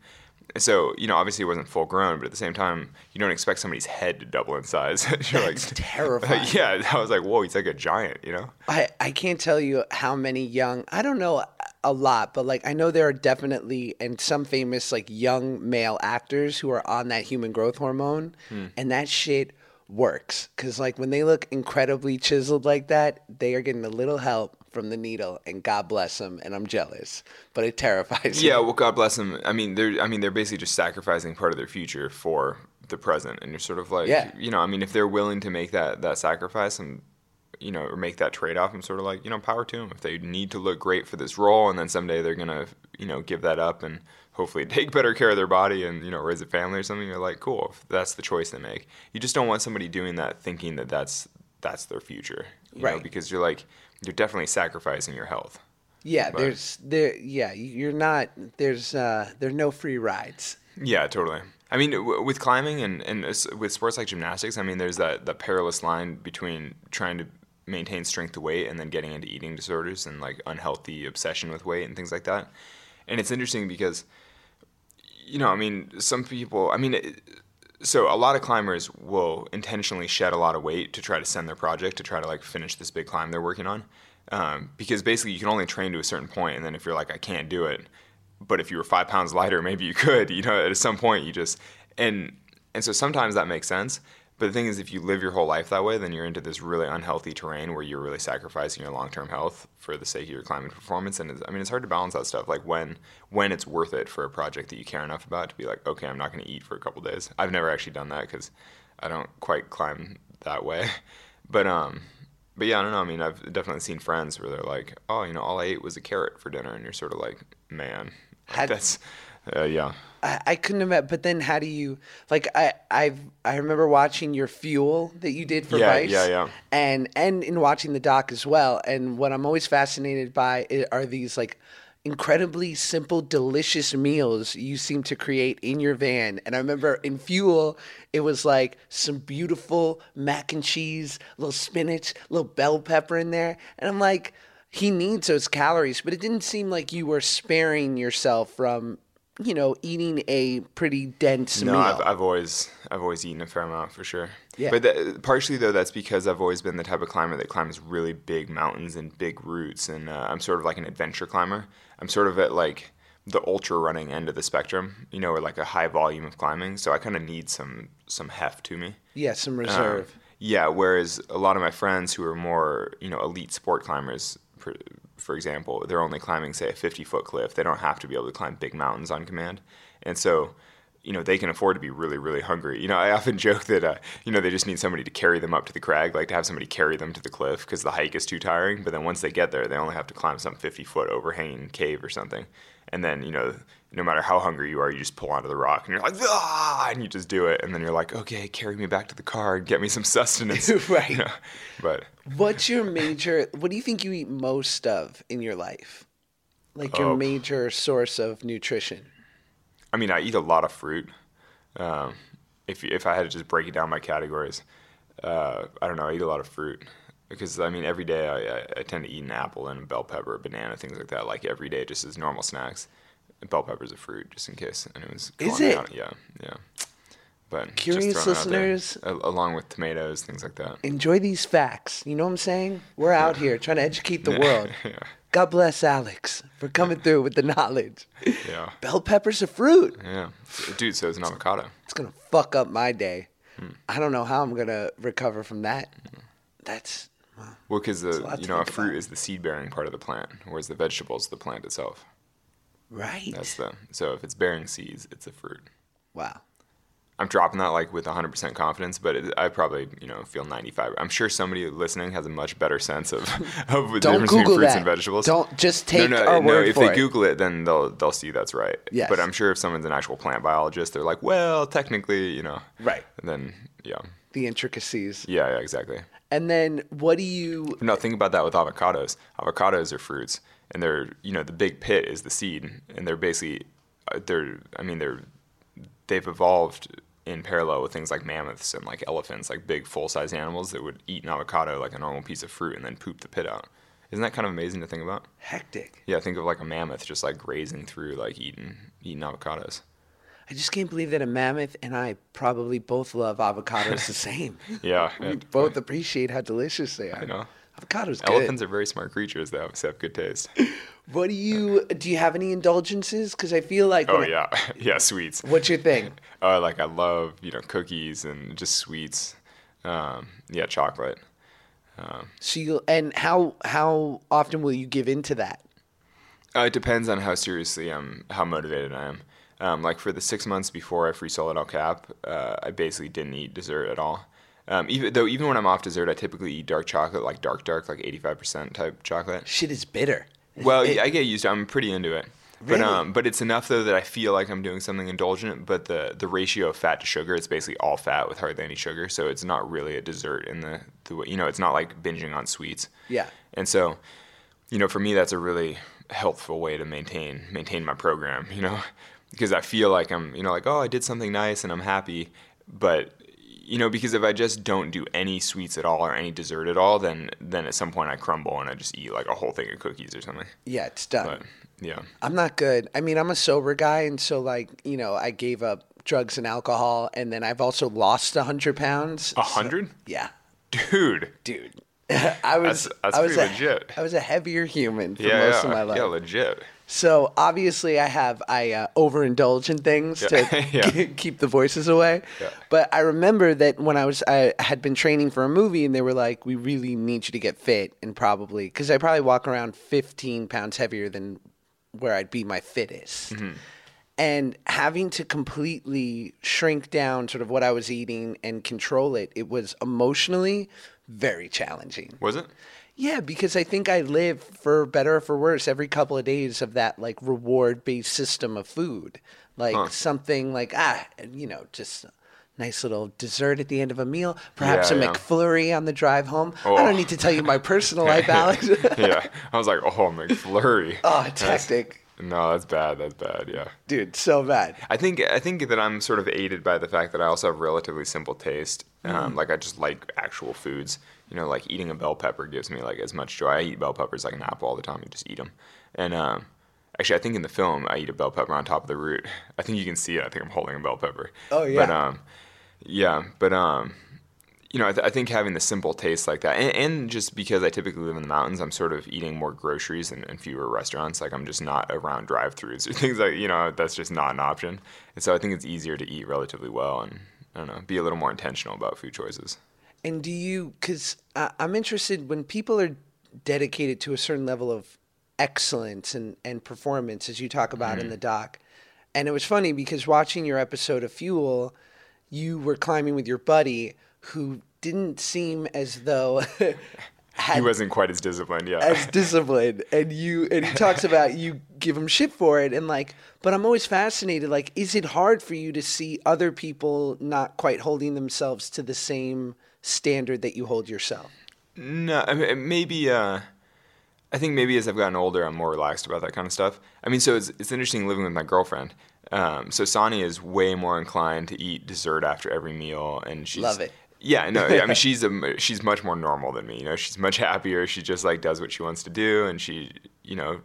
So, you know, obviously he wasn't full grown, but at the same time, you don't expect somebody's head to double in size. You're That's terrifying. yeah, I was like, whoa, he's like a giant, you know? I, I can't tell you how many young I don't know a lot, but like I know there are definitely and some famous like young male actors who are on that human growth hormone hmm. and that shit works cuz like when they look incredibly chiseled like that, they are getting a little help from the needle and God bless them and I'm jealous, but it terrifies me. Yeah, well, God bless them. I mean, they're I mean they're basically just sacrificing part of their future for the present, and you're sort of like, Yeah. you know, I mean, if they're willing to make that that sacrifice and you know, or make that trade off, I'm sort of like, you know, power to them. If they need to look great for this role, and then someday they're gonna, you know, give that up and hopefully take better care of their body and you know raise a family or something, you're like, cool. If that's the choice they make, you just don't want somebody doing that thinking that that's that's their future, you know, Right. because you're like, you're definitely sacrificing your health. Yeah, But- there's there yeah, you're not there's uh there're no free rides. Yeah, totally. I mean, w- with climbing and, and with sports like gymnastics, I mean, there's that, that perilous line between trying to maintain strength to weight and then getting into eating disorders and like unhealthy obsession with weight and things like that. And it's interesting because, you know, I mean, some people, I mean, so a lot of climbers will intentionally shed a lot of weight to try to send their project to try to like finish this big climb they're working on. Um, because basically you can only train to a certain point, and then if you're like, I can't do it, but if you were five pounds lighter, maybe you could. You know, at some point you just and and so sometimes that makes sense. But the thing is, if you live your whole life that way, then you're into this really unhealthy terrain where you're really sacrificing your long-term health for the sake of your climbing performance. And it's, I mean, it's hard to balance that stuff. Like when when it's worth it for a project that you care enough about to be like, okay, I'm not going to eat for a couple days. I've never actually done that because I don't quite climb that way. But um, but yeah, I don't know. I mean, I've definitely seen friends where they're like, oh, you know, all I ate was a carrot for dinner, and you're sort of like, man, Had- that's uh, yeah. I, I couldn't imagine. But then, how do you like? I I've I remember watching your fuel that you did for Yeah, Vice. yeah, yeah. And and in watching the doc as well. And what I'm always fascinated by are these like incredibly simple, delicious meals you seem to create in your van. And I remember in Fuel, it was like some beautiful mac and cheese, little spinach, little bell pepper in there, and I'm like. He needs those calories, but it didn't seem like you were sparing yourself from you know, eating a pretty dense No, meal. I've, I've always I've always eaten a fair amount for sure. Yeah. But that, partially though, that's because I've always been the type of climber that climbs really big mountains and big routes, and uh, I'm sort of like an adventure climber. I'm sort of at like the ultra running end of the spectrum, you know, or like a high volume of climbing. So I kind of need some some heft to me. yeah, some Um, reserve. yeah, whereas a lot of my friends who are more, you know, elite sport climbers, for, example, they're only climbing, say, a 50 foot cliff. They don't have to be able to climb big mountains on command. And so, you know, they can afford to be really, really hungry. You know, I often joke that, uh, you know, they just need somebody to carry them up to the crag, like to have somebody carry them to the cliff because the hike is too tiring. But then once they get there, they only have to climb some 50 foot overhanging cave or something. and then you know no matter how hungry you are, you just pull onto the rock and you're like, ah, and you just do it. And then you're like, okay, carry me back to the car and get me some sustenance. Right. You know? But What's your major? What do you think you eat most of in your life? Like your Oh. major source of nutrition? I mean, I eat a lot of fruit. Um, if if I had to just break it down by categories, uh, I don't know. I eat a lot of fruit because I mean, every day I, I, I tend to eat an apple and a bell pepper, a banana, things like that. Like every day, just as normal snacks. Bell pepper's a fruit, just in case anyone's. Is it? out. Yeah, yeah. But Curious it there. listeners- along with tomatoes, things like that. Enjoy these facts. You know what I'm saying? We're out here trying to educate the world. yeah, God bless Alex for coming through with the knowledge. yeah, Bell pepper's a fruit. yeah. Dude, so is an avocado. It's gonna fuck up my day. Hmm. I don't know how I'm gonna recover from that. That's Well, because a the you know a fruit about. is the seed bearing part of the plant, whereas the vegetables the plant itself. Right. That's the so if it's bearing seeds, it's a fruit. wow. I'm dropping that like with 100% confidence, but it, I probably you know feel 95. I'm sure somebody listening has a much better sense of of the difference Google between fruits that. and vegetables. Don't just take no, no, our no. word If for they it. Google it, then they'll they'll see that's right. Yes. But I'm sure if someone's an actual plant biologist, they're like, well, technically, you know. Right. Then yeah, The intricacies. yeah, yeah, exactly. And then what do you No, think about that with avocados. Avocados are fruits, and they're you know the big pit is the seed, and they're basically uh, they're I mean they're they've evolved in parallel with things like mammoths and like elephants, like big full size animals that would eat an avocado like a normal piece of fruit and then poop the pit out. Isn't that kind of amazing to think about? hectic? Yeah, think of like a mammoth just like grazing through like eating eating avocados. I just can't believe that a mammoth and I probably both love avocados the same. Yeah, we and- both appreciate how delicious they are. I know. Avocados good. Elephants are very smart creatures. They obviously have good taste. What do you do? You have any indulgences? Because I feel like Oh when I- yeah, yeah, sweets. what's your thing? Uh, like I love you know cookies and just sweets. Um, yeah, chocolate. So you and how how often will you give into that? Uh, it depends on how seriously I'm, how motivated I am. Um, like for the six months before I free soloed El Cap, uh, I basically didn't eat dessert at all. Um, even though even when I'm off dessert, I typically eat dark chocolate, like dark dark, like 85% type chocolate. Shit is bitter. Well, It- I get used to. it. I'm pretty into it. But um, but it's enough though that I feel like I'm doing something indulgent. But the the ratio of fat to sugar, it's basically all fat with hardly any sugar. So it's not really a dessert in the the way you know. It's not like binging on sweets. Yeah. And so, you know, for me, that's a really healthful way to maintain maintain my program. You know, because I feel like I'm you know like oh I did something nice and I'm happy, but you know because if I just don't do any sweets at all or any dessert at all, then then at some point I crumble and I just eat like a whole thing of cookies or something. yeah, it's done. But yeah, I'm not good. I mean, I'm a sober guy, and so like you know, I gave up drugs and alcohol, and then I've also lost hundred pounds. a hundred, Yeah, dude. dude. I was That's- that's I was pretty a, legit. I was a heavier human for Yeah, most yeah, of my life. yeah, legit. So obviously, I have I uh, overindulge in things Yeah. to Yeah. keep the voices away. Yeah. But I remember that when I was I had been training for a movie, and they were like, "We really need you to get fit," and probably because I probably walk around 15 pounds heavier than where I'd be my fittest. Mm-hmm. And having to completely shrink down sort of what I was eating and control it, it was emotionally very challenging. Was it? Yeah, because I think I live for better or for worse every couple of days of that like reward based system of food. Like Huh. something like ah, you know, just a nice little dessert at the end of a meal, perhaps Yeah, a yeah. McFlurry on the drive home. I Oh. don't need to tell you my personal life, Alex. yeah, I was like, oh, McFlurry. oh, That's- tactic. No, that's bad. That's bad. Yeah. Dude, so bad. I think I think that I'm sort of aided by the fact that I also have relatively simple taste. Mm. Um, like I just like actual foods. You know, like eating a bell pepper gives me like as much joy. I eat bell peppers like an apple all the time. You just eat them. And um, actually, I think in the film I eat a bell pepper on top of the route. I think you can see it. I think I'm holding a bell pepper. Oh, yeah. But um, yeah, but um, you know, I, th- I think having the simple taste like that, and, and just because I typically live in the mountains, I'm sort of eating more groceries and, and fewer restaurants. Like I'm just not around drive-throughs or things like you know that's just not an option. And so I think it's easier to eat relatively well and I don't know, be a little more intentional about food choices. And do you, because I'm interested when people are dedicated to a certain level of excellence and, and performance, as you talk about in mm-hmm. the doc. And it was funny because watching your episode of Fuel, you were climbing with your buddy who didn't seem as though had he wasn't quite as disciplined. Yeah. as disciplined and you and he talks about you give him shit for it and like but i'm always fascinated like is it hard for you to see other people not quite holding themselves to the same standard that you hold yourself No, I mean, maybe. Uh, I think maybe as I've gotten older, I'm more relaxed about that kind of stuff. I mean, so it's it's interesting living with my girlfriend. Um, so Sanni is way more inclined to eat dessert after every meal, and she's Love it. Yeah, no, I mean she's a she's much more normal than me. You know, she's much happier. She just like does what she wants to do, and she, you know,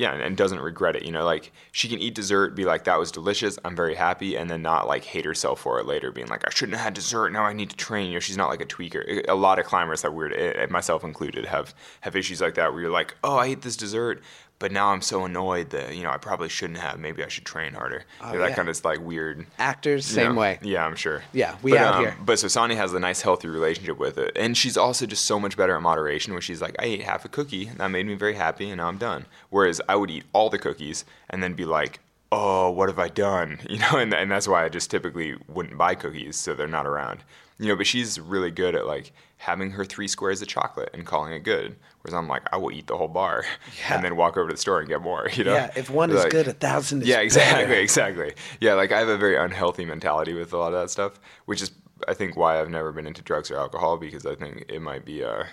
yeah, and, and doesn't regret it. You know, like she can eat dessert, be like, "That was delicious. I'm very happy," and then not like hate herself for it later, being like, "I shouldn't have had dessert. Now I need to train." You know, she's not like a tweaker. A lot of climbers have weird, eh, myself included, have have issues like that where you're like, "Oh, I ate this dessert." But now I'm so annoyed that you know I probably shouldn't have. Maybe I should train harder. Oh, that yeah. kind of like weird. actors same know? way Yeah, I'm sure. Yeah, we but, out um, here. But so Sanni has a nice, healthy relationship with it, and she's also just so much better at moderation. Where she's like, I ate half a cookie, and that made me very happy, and now I'm done. Whereas I would eat all the cookies and then be like, Oh, what have I done? You know, and and that's why I just typically wouldn't buy cookies, so they're not around. You know, but she's really good at like having her three squares of chocolate and calling it good. Whereas I'm like, I will eat the whole bar Yeah. and then walk over to the store and get more. You know? yeah if one is good a thousand is yeah, exactly, better. exactly. Yeah, like I have a very unhealthy mentality with a lot of that stuff, which is I think why I've never been into drugs or alcohol because I think it might be uh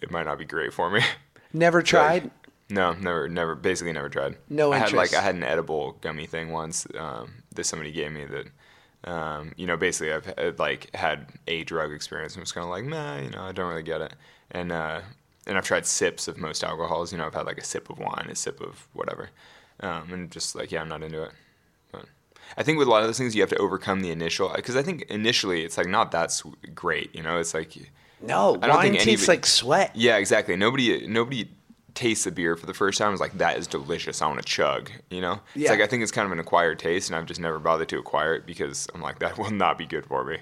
it might not be great for me. never tried no, never never basically never tried. No I had like. I had an edible gummy thing once um, that somebody gave me that um, you know, basically I've had, like had a drug experience and was kind of like, nah, you know, I don't really get it. And uh, and I've tried sips of most alcohols. You know, I've had like a sip of wine, a sip of whatever, um, and just like, yeah, I'm not into it. But I think with a lot of those things, you have to overcome the initial because I think initially it's like not that sw- great. You know, it's like no I don't wine think tastes anybody- like sweat yeah, exactly. Nobody nobody tastes the beer for the first time and is like that is delicious. I want to chug. You know, Yeah. it's like I think it's kind of an acquired taste, and I've just never bothered to acquire it because I'm like that will not be good for me.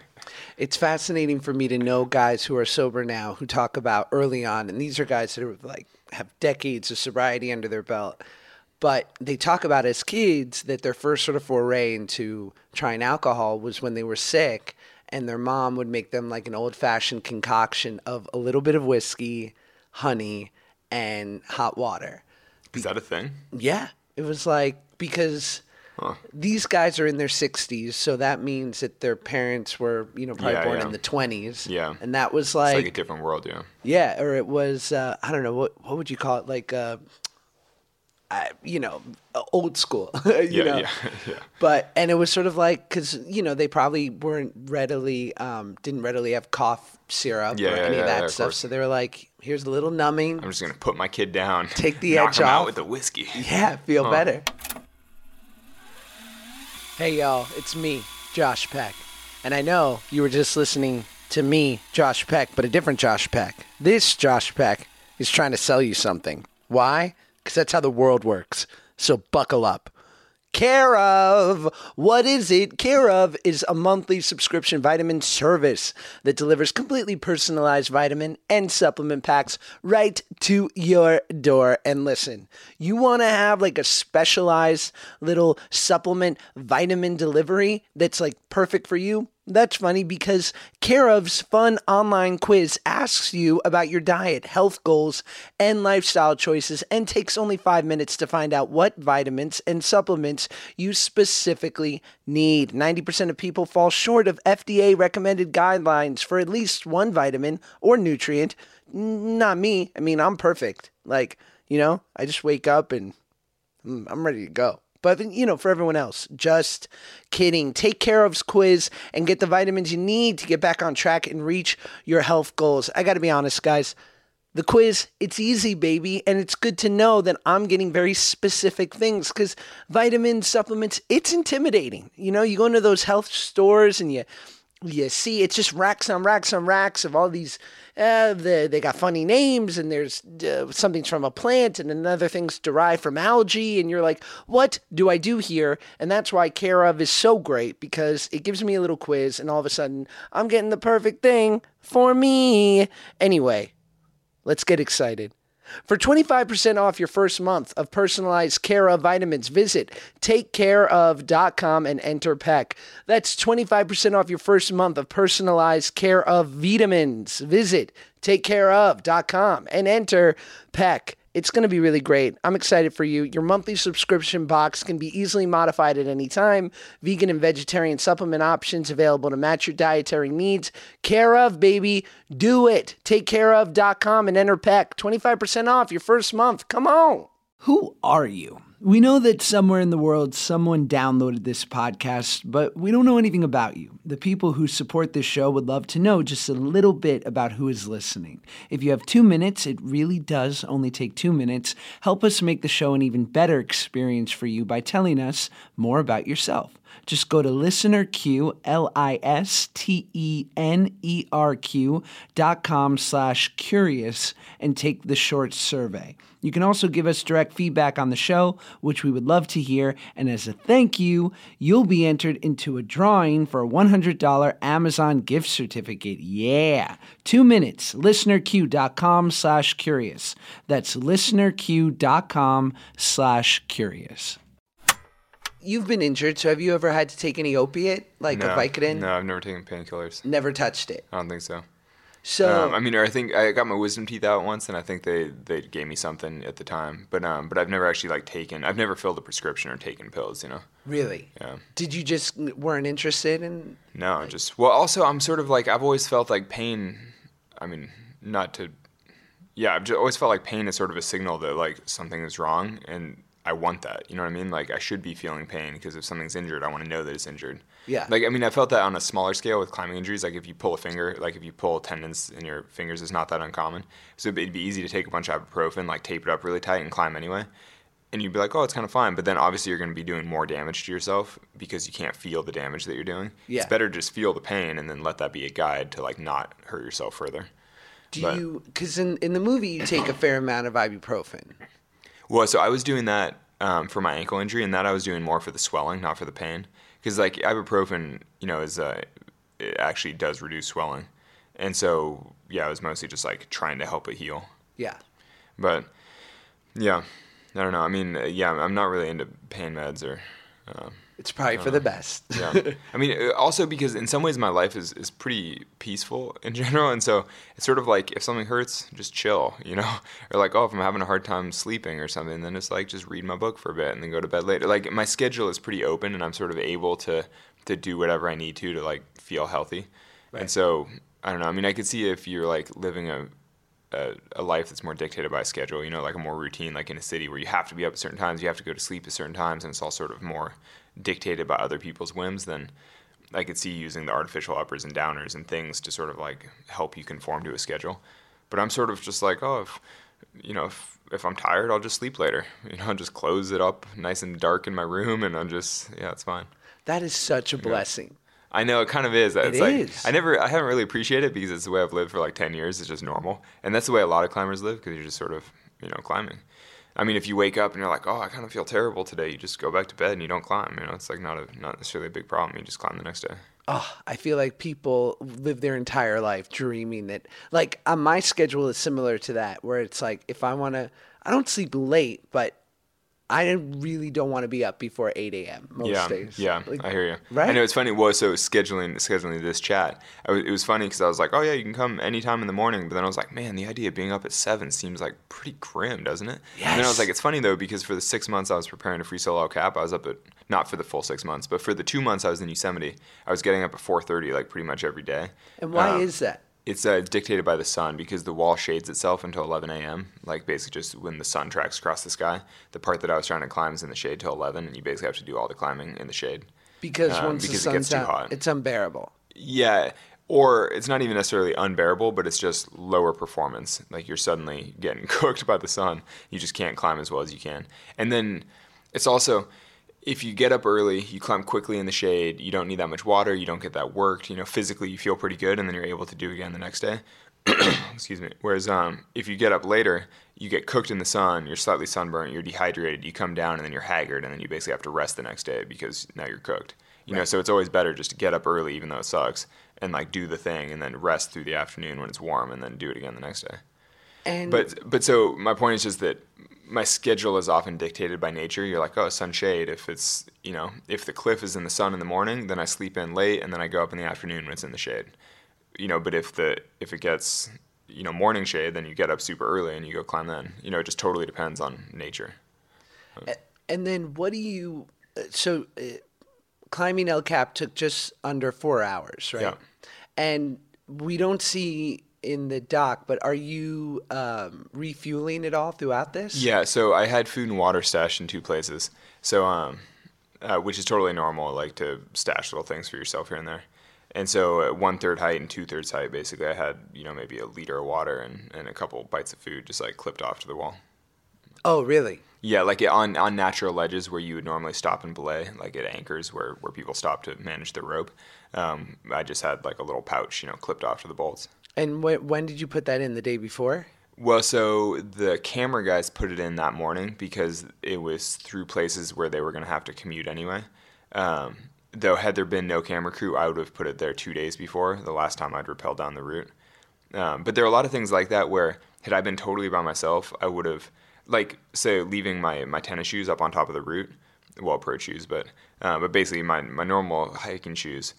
it's fascinating for me to know guys who are sober now who talk about early on, and these are guys that are like have decades of sobriety under their belt. But they talk about as kids that their first sort of foray into trying alcohol was when they were sick, and their mom would make them like an old fashioned concoction of a little bit of whiskey, honey, and hot water. Is that a thing? Yeah, it was like because these guys are in their 60s, so that means that their parents were, you know, probably Yeah, born yeah. in the 20s. Yeah. and that was It's like, like a different world, yeah. yeah, or it was uh, I don't know what what would you call it, like, uh, I, you know, old school. you Yeah, know? yeah, yeah. But and it was sort of like because you know they probably weren't readily um, didn't readily have cough syrup Yeah, or any of that of stuff, course. so they were like, here's a little numbing. I'm just gonna put my kid down. Take the edge off. out with the whiskey. Yeah, feel better. Hey, y'all, it's me, Josh Peck. And I know you were just listening to me, Josh Peck, but a different Josh Peck. This Josh Peck is trying to sell you something. Why? Because that's how the world works. So buckle up. Care of. What is it? Care of is a monthly subscription vitamin service that delivers completely personalized vitamin and supplement packs right to your door. And listen, you want to have like a specialized little supplement vitamin delivery that's like perfect for you? That's funny because Care of's fun online quiz asks you about your diet, health goals, and lifestyle choices and takes only five minutes to find out what vitamins and supplements you specifically need. 90% of people fall short of FDA recommended guidelines for at least one vitamin or nutrient. Not me. I mean, I'm perfect. Like, you know, I just wake up and I'm ready to go. But you know, for everyone else, just kidding. Take care of's quiz and get the vitamins you need to get back on track and reach your health goals. I got to be honest, guys. The quiz, it's easy, baby, and it's good to know that I'm getting very specific things because vitamin supplements, it's intimidating. You know, you go into those health stores and you you see it's just racks on racks on racks of all these uh, the, they got funny names and there's uh, something's from a plant and another thing's derived from algae and you're like what do i do here? And that's why care of is so great because it gives me a little quiz and all of a sudden i'm getting the perfect thing for me. Anyway let's get excited For 25% off your first month of personalized Care of vitamins, visit takecareof.com and enter PEC. That's 25% off your first month of personalized Care of vitamins. Visit takecareof.com and enter PEC. It's going to be really great. I'm excited for you. Your monthly subscription box can be easily modified at any time. Vegan and vegetarian supplement options available to match your dietary needs. Care of, baby. Do it. Takecareof.com and enter PEC. 25% off your first month. Come on. Who are you? We know that somewhere in the world someone downloaded this podcast, but we don't know anything about you. The people who support this show would love to know just a little bit about who is listening. If you have two minutes, it really does only take two minutes. Help us make the show an even better experience for you by telling us more about yourself. Just go to listenerq, L-I-S-T-E-N-E-R-Q dot com slash curious and take the short survey. You can also give us direct feedback on the show, which we would love to hear. And as a thank you, you'll be entered into a drawing for a $100 Amazon gift certificate. Yeah. Two minutes. Listenerq.com slash curious. That's listenerq.com slash curious. You've been injured, so have you ever had to take any opiate, like no, a Vicodin? No, I've never taken painkillers. Never touched it. I don't think so. So Um, I mean, I think I got my wisdom teeth out once, and I think they, they gave me something at the time. But um, but I've never actually like taken. I've never filled a prescription or taken pills. You know. really, Yeah. did you just weren't interested in? No, just well. Also, I'm sort of like I've always felt like pain. I mean, not to. Yeah, I've just always felt like pain is sort of a signal that like something is wrong, and I want that. You know what I mean? Like I should be feeling pain because if something's injured, I want to know that it's injured. Yeah. Like I mean, I felt that on a smaller scale with climbing injuries. Like if you pull a finger, like if you pull tendons in your fingers, it's not that uncommon. So it'd be easy to take a bunch of ibuprofen, like tape it up really tight, and climb anyway. And you'd be like, oh, it's kind of fine. But then obviously you're going to be doing more damage to yourself because you can't feel the damage that you're doing. Yeah. It's better to just feel the pain and then let that be a guide to like not hurt yourself further. Do But- you? Because in in the movie you take a fair amount of ibuprofen. Well, so I was doing that um, for my ankle injury, and that I was doing more for the swelling, not for the pain. Because like ibuprofen, you know, is uh, it actually does reduce swelling, and so yeah, I was mostly just like trying to help it heal. Yeah. But yeah, I don't know. I mean, yeah, I'm not really into pain meds or. Uh, It's probably for the best. yeah. I mean, uh, also because in some ways my life is, is pretty peaceful in general, and so it's sort of like if something hurts, just chill, you know, or like oh, if I'm having a hard time sleeping or something, then it's like just read my book for a bit and then go to bed later. Like my schedule is pretty open, and I'm sort of able to to do whatever I need to to like feel healthy, Right. and so I don't know. I mean, I could see if you're like living a a, a life that's more dictated by a schedule, you know, like a more routine, like in a city where you have to be up at certain times, you have to go to sleep at certain times, and it's all sort of more dictated by other people's whims, then I could see using the artificial uppers and downers and things to sort of like help you conform to a schedule. But I'm sort of just like, oh, if, you know, if, if I'm tired, I'll just sleep later. You know, I'll just close it up nice and dark in my room, and I'm just, yeah, it's fine. That is such a blessing. I know it kind of is. It's It like is. I never, I haven't really appreciated it because it's the way I've lived for like ten years. It's just normal, and that's the way a lot of climbers live because you're just sort of, you know, climbing. I mean, if you wake up and you're like, oh, I kind of feel terrible today, you just go back to bed and you don't climb. You know, it's like not a, not necessarily a big problem. You just climb the next day. Oh, I feel like people live their entire life dreaming that, like, uh, my schedule is similar to that, where it's like if I want to, I don't sleep late, but I really don't want to be up before 8 a.m. most yeah, days. yeah, Like, I hear you. right? I know it's funny. Well, so scheduling scheduling this chat, I w- it was funny because I was like, oh yeah, you can come anytime in the morning. But then I was like, man, the idea of being up at seven seems like pretty grim, doesn't it? And then I was like, it's funny though because for the six months I was preparing to free solo Cap, I was up at not for the full six months, but for the two months I was in Yosemite, I was getting up at 4:30 like pretty much every day. And why Um, is that? It's uh, dictated by the sun because the wall shades itself until 11 a.m. Like basically just when the sun tracks across the sky. The part that I was trying to climb is in the shade till 11, and you basically have to do all the climbing in the shade. Because um, once because the it gets sun's too out, hot. it's unbearable. Yeah, or it's not even necessarily unbearable, but it's just lower performance. Like you're suddenly getting cooked by the sun. You just can't climb as well as you can. And then it's also if you get up early, you climb quickly in the shade, you don't need that much water, you don't get that worked, you know, physically you feel pretty good and then you're able to do it again the next day. Excuse me. Whereas um, if you get up later, you get cooked in the sun, you're slightly sunburnt, you're dehydrated, you come down and then you're haggard and then you basically have to rest the next day because now you're cooked. You know, so it's always better just to get up early even though it sucks and like do the thing and then rest through the afternoon when it's warm and then do it again the next day. And But but so my point is just that my schedule is often dictated by nature. You're like, oh, sunshade. If it's you know, if the cliff is in the sun in the morning, then I sleep in late, and then I go up in the afternoon when it's in the shade. You know, but if the if it gets you know morning shade, then you get up super early and you go climb then. You know, it just totally depends on nature. and then what do you? uh, So uh, climbing El Cap took just under four hours, right? Yeah. And we don't see in the doc, but are you um, refueling it all throughout this? Yeah, so I had food and water stashed in two places. So, um, uh, which is totally normal, like to stash little things for yourself here and there. And so, at one third height and two thirds height, basically, I had you know maybe a liter of water and, and a couple bites of food just like clipped off to the wall. Oh, really? Yeah, like it- on on natural ledges where you would normally stop and belay, like at anchors where where people stop to manage the rope. Um, I just had like a little pouch, you know, clipped off to the bolts. And wh- when did you put that in? The day before? Well, so the camera guys put it in that morning because it was through places where they were going to have to commute anyway. Um, though, had there been no camera crew, I would have put it there two days before the last time I'd rappelled down the route. Um, but there are a lot of things like that where, had I been totally by myself, I would have, like, say, leaving my, my tennis shoes up on top of the route, well, pro shoes, but uh, but basically my my normal hiking shoes.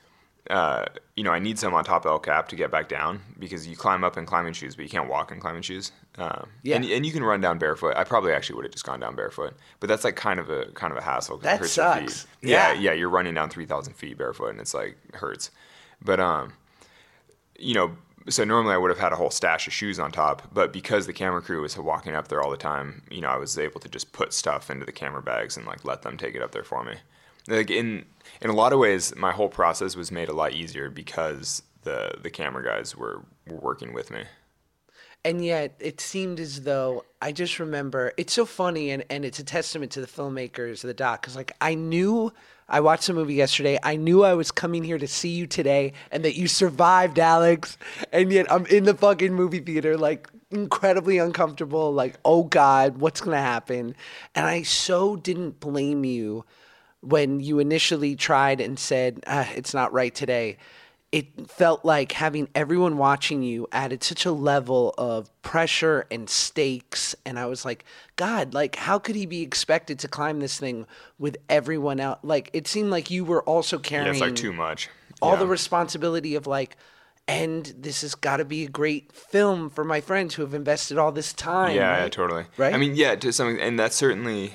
Uh, you know, I need some on top of El Cap to get back down because you climb up in climbing shoes, but you can't walk in climbing shoes. Um, Yeah. and, and you can run down barefoot. I probably actually would have just gone down barefoot, but that's like kind of a kind of a hassle. That hurts your feet. sucks. Yeah, Yeah. yeah, you're running down three thousand feet barefoot, and it's like hurts. But um, you know, so normally I would have had a whole stash of shoes on top, but because the camera crew was walking up there all the time, you know, I was able to just put stuff into the camera bags and like let them take it up there for me. Like in in a lot of ways, my whole process was made a lot easier because the the camera guys were, were working with me. And yet it seemed as though I just remember it's so funny and, and it's a testament to the filmmakers of the doc because like I knew I watched the movie yesterday. I knew I was coming here to see you today and that you survived, Alex. And yet I'm in the fucking movie theater, like incredibly uncomfortable, like, oh God, what's gonna happen? And I so didn't blame you when you initially tried and said, ah, it's not right today it felt like having everyone watching you added such a level of pressure and stakes and i was like god like how could he be expected to climb this thing with everyone out? like it seemed like you were also Yeah, carrying it's like too much. all Yeah. the responsibility of like and this has got to be a great film for my friends who have invested all this time Yeah, right? yeah, totally. Right? I mean, yeah, to some and that's certainly,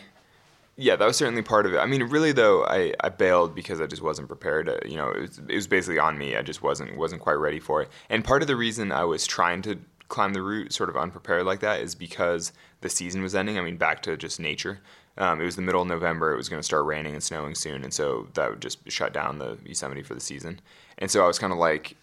yeah, that was certainly part of it. I mean, really though, I, I bailed because I just wasn't prepared. Uh, you know, it was, it was basically on me. I just wasn't wasn't quite ready for it. And part of the reason I was trying to climb the route sort of unprepared like that is because the season was ending. I mean, back to just nature. Um, it was the middle of November. It was going to start raining and snowing soon, and so that would just shut down the Yosemite for the season. And so I was kind of like,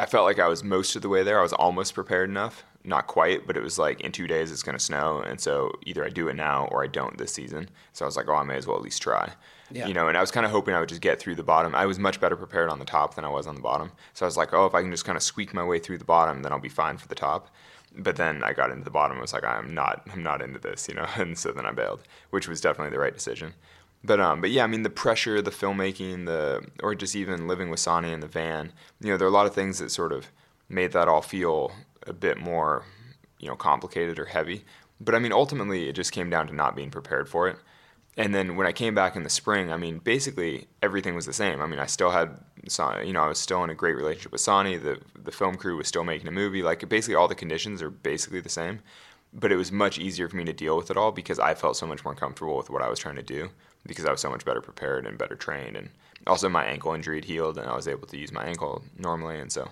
I felt like I was most of the way there. I was almost prepared enough, not quite, but it was like in two days it's going to snow, and so either I do it now or I don't this season. So I was like, oh, I may as well at least try. Yeah. You know, and I was kind of hoping I would just get through the bottom. I was much better prepared on the top than I was on the bottom. So I was like, oh, if I can just kind of squeak my way through the bottom, then I'll be fine for the top. But then I got into the bottom. I was like, I'm not, I'm not into this, you know. And so then I bailed, which was definitely the right decision. But um, but yeah, I mean the pressure, the filmmaking, the or just even living with Sanni in the van. You know, there are a lot of things that sort of made that all feel a bit more, you know, complicated or heavy. But I mean, ultimately, it just came down to not being prepared for it. And then when I came back in the spring, I mean, basically everything was the same. I mean, I still had, you know, I was still in a great relationship with Sanni. The the film crew was still making a movie. Like basically all the conditions are basically the same. But it was much easier for me to deal with it all because I felt so much more comfortable with what I was trying to do because I was so much better prepared and better trained. And also my ankle injury had healed and I was able to use my ankle normally. And so,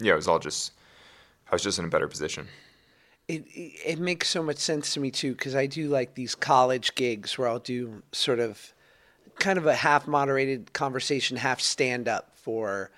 yeah, it was all just, I was just in a better position. it it makes so much sense to me too because I do like these college gigs where I'll do sort of kind of a half moderated conversation, half stand up for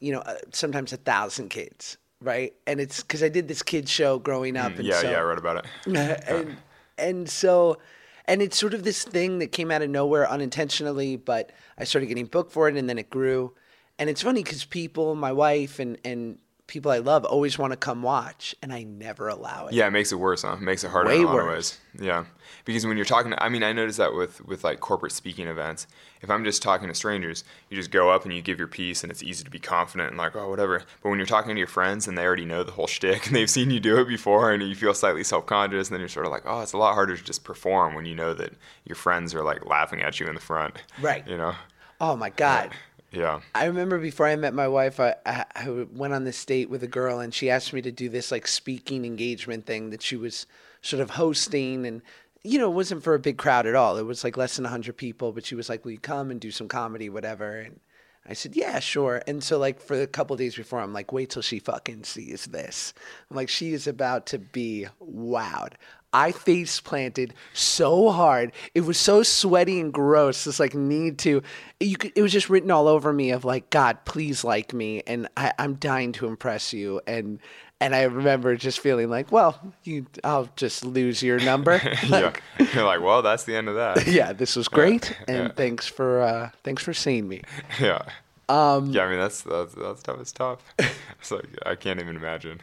you know uh, sometimes a thousand kids, right? And it's because I did this kids show growing up, and Mm, yeah, so, yeah, I read about it. and and so and it's sort of this thing that came out of nowhere unintentionally but i started getting booked for it and then it grew and it's funny because people my wife and and people I love always want to come watch, and I never allow it. Yeah, it makes it worse, huh? It makes it harder Way in a lot of worse. ways. Yeah, because when you're talking, to, I mean, I notice that with with like corporate speaking events. If I'm just talking to strangers, you just go up and you give your piece, and it's easy to be confident and like, oh, whatever. But when you're talking to your friends and they already know the whole shtick and they've seen you do it before, and you feel slightly self conscious, and then you're sort of like, oh, it's a lot harder to just perform when you know that your friends are like laughing at you in the front. Right. You know. Oh my god. Yeah. I remember before I met my wife, I, I, I went on this date with a girl, and she asked me to do this like speaking engagement thing that she was sort of hosting, and you know, it wasn't for a big crowd at all. It was like less than hundred people, but she was like, "Will you come and do some comedy, whatever?" And I said, "Yeah, sure." And so, like for a couple days before, I'm like, "Wait till she fucking sees this." I'm like, "She is about to be wowed." I face planted so hard. It was so sweaty and gross. This like need to. You could, it was just written all over me of like God, please like me, and I, I'm dying to impress you. And and I remember just feeling like, well, you, I'll just lose your number. yeah. You're like, well, that's the end of that. yeah, this was great, and thanks for uh, thanks for seeing me. Yeah. Um, yeah, I mean that's that's that's tough. It's tough. It's like I can't even imagine.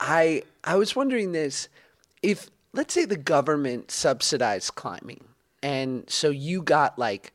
I I was wondering this if let's say the government subsidized climbing and so you got like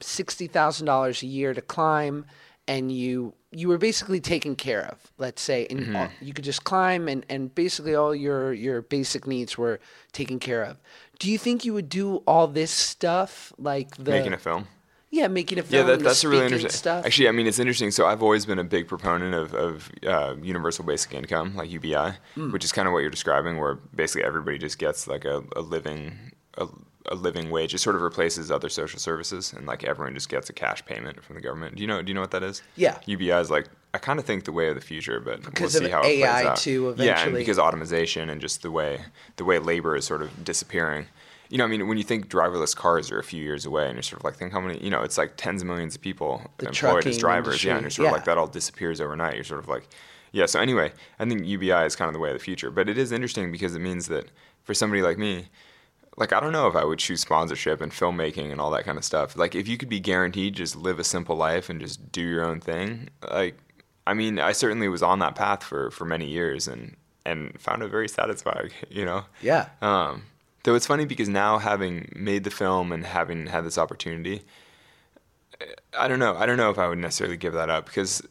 $60,000 a year to climb and you you were basically taken care of let's say and mm-hmm. all, you could just climb and and basically all your your basic needs were taken care of do you think you would do all this stuff like the Making a film. Yeah making a Yeah, that, that's a really interesting. stuff Actually, I mean, it's interesting. So I've always been a big proponent of, of uh, universal basic income, like UBI, Mm. which is kind of what you're describing, where basically everybody just gets like a, a living a, a living wage. It sort of replaces other social services, and like everyone just gets a cash payment from the government. Do you know? Do you know what that is? Yeah. UBI is like I kind of think the way of the future, but Because we'll of see how it plays AI out. too, Yeah, and eventually. because automation and just the way the way labor is sort of disappearing. You know, I mean, when you think driverless cars are a few years away, and you're sort of like, think how many, you know, it's like tens of millions of people The employed as drivers. Yeah, and you're sort of like that all disappears overnight. You're sort of like, yeah. So anyway, I think UBI is kind of the way of the future, but it is interesting because it means that for somebody like me, like I don't know if I would choose sponsorship and filmmaking and all that kind of stuff. Like if you could be guaranteed just live a simple life and just do your own thing, like I mean, I certainly was on that path for for many years and and found it very satisfying, you know. yeah Um, though it's funny because now having made the film and having had this opportunity, I don't know. I don't know if I would necessarily give that up because,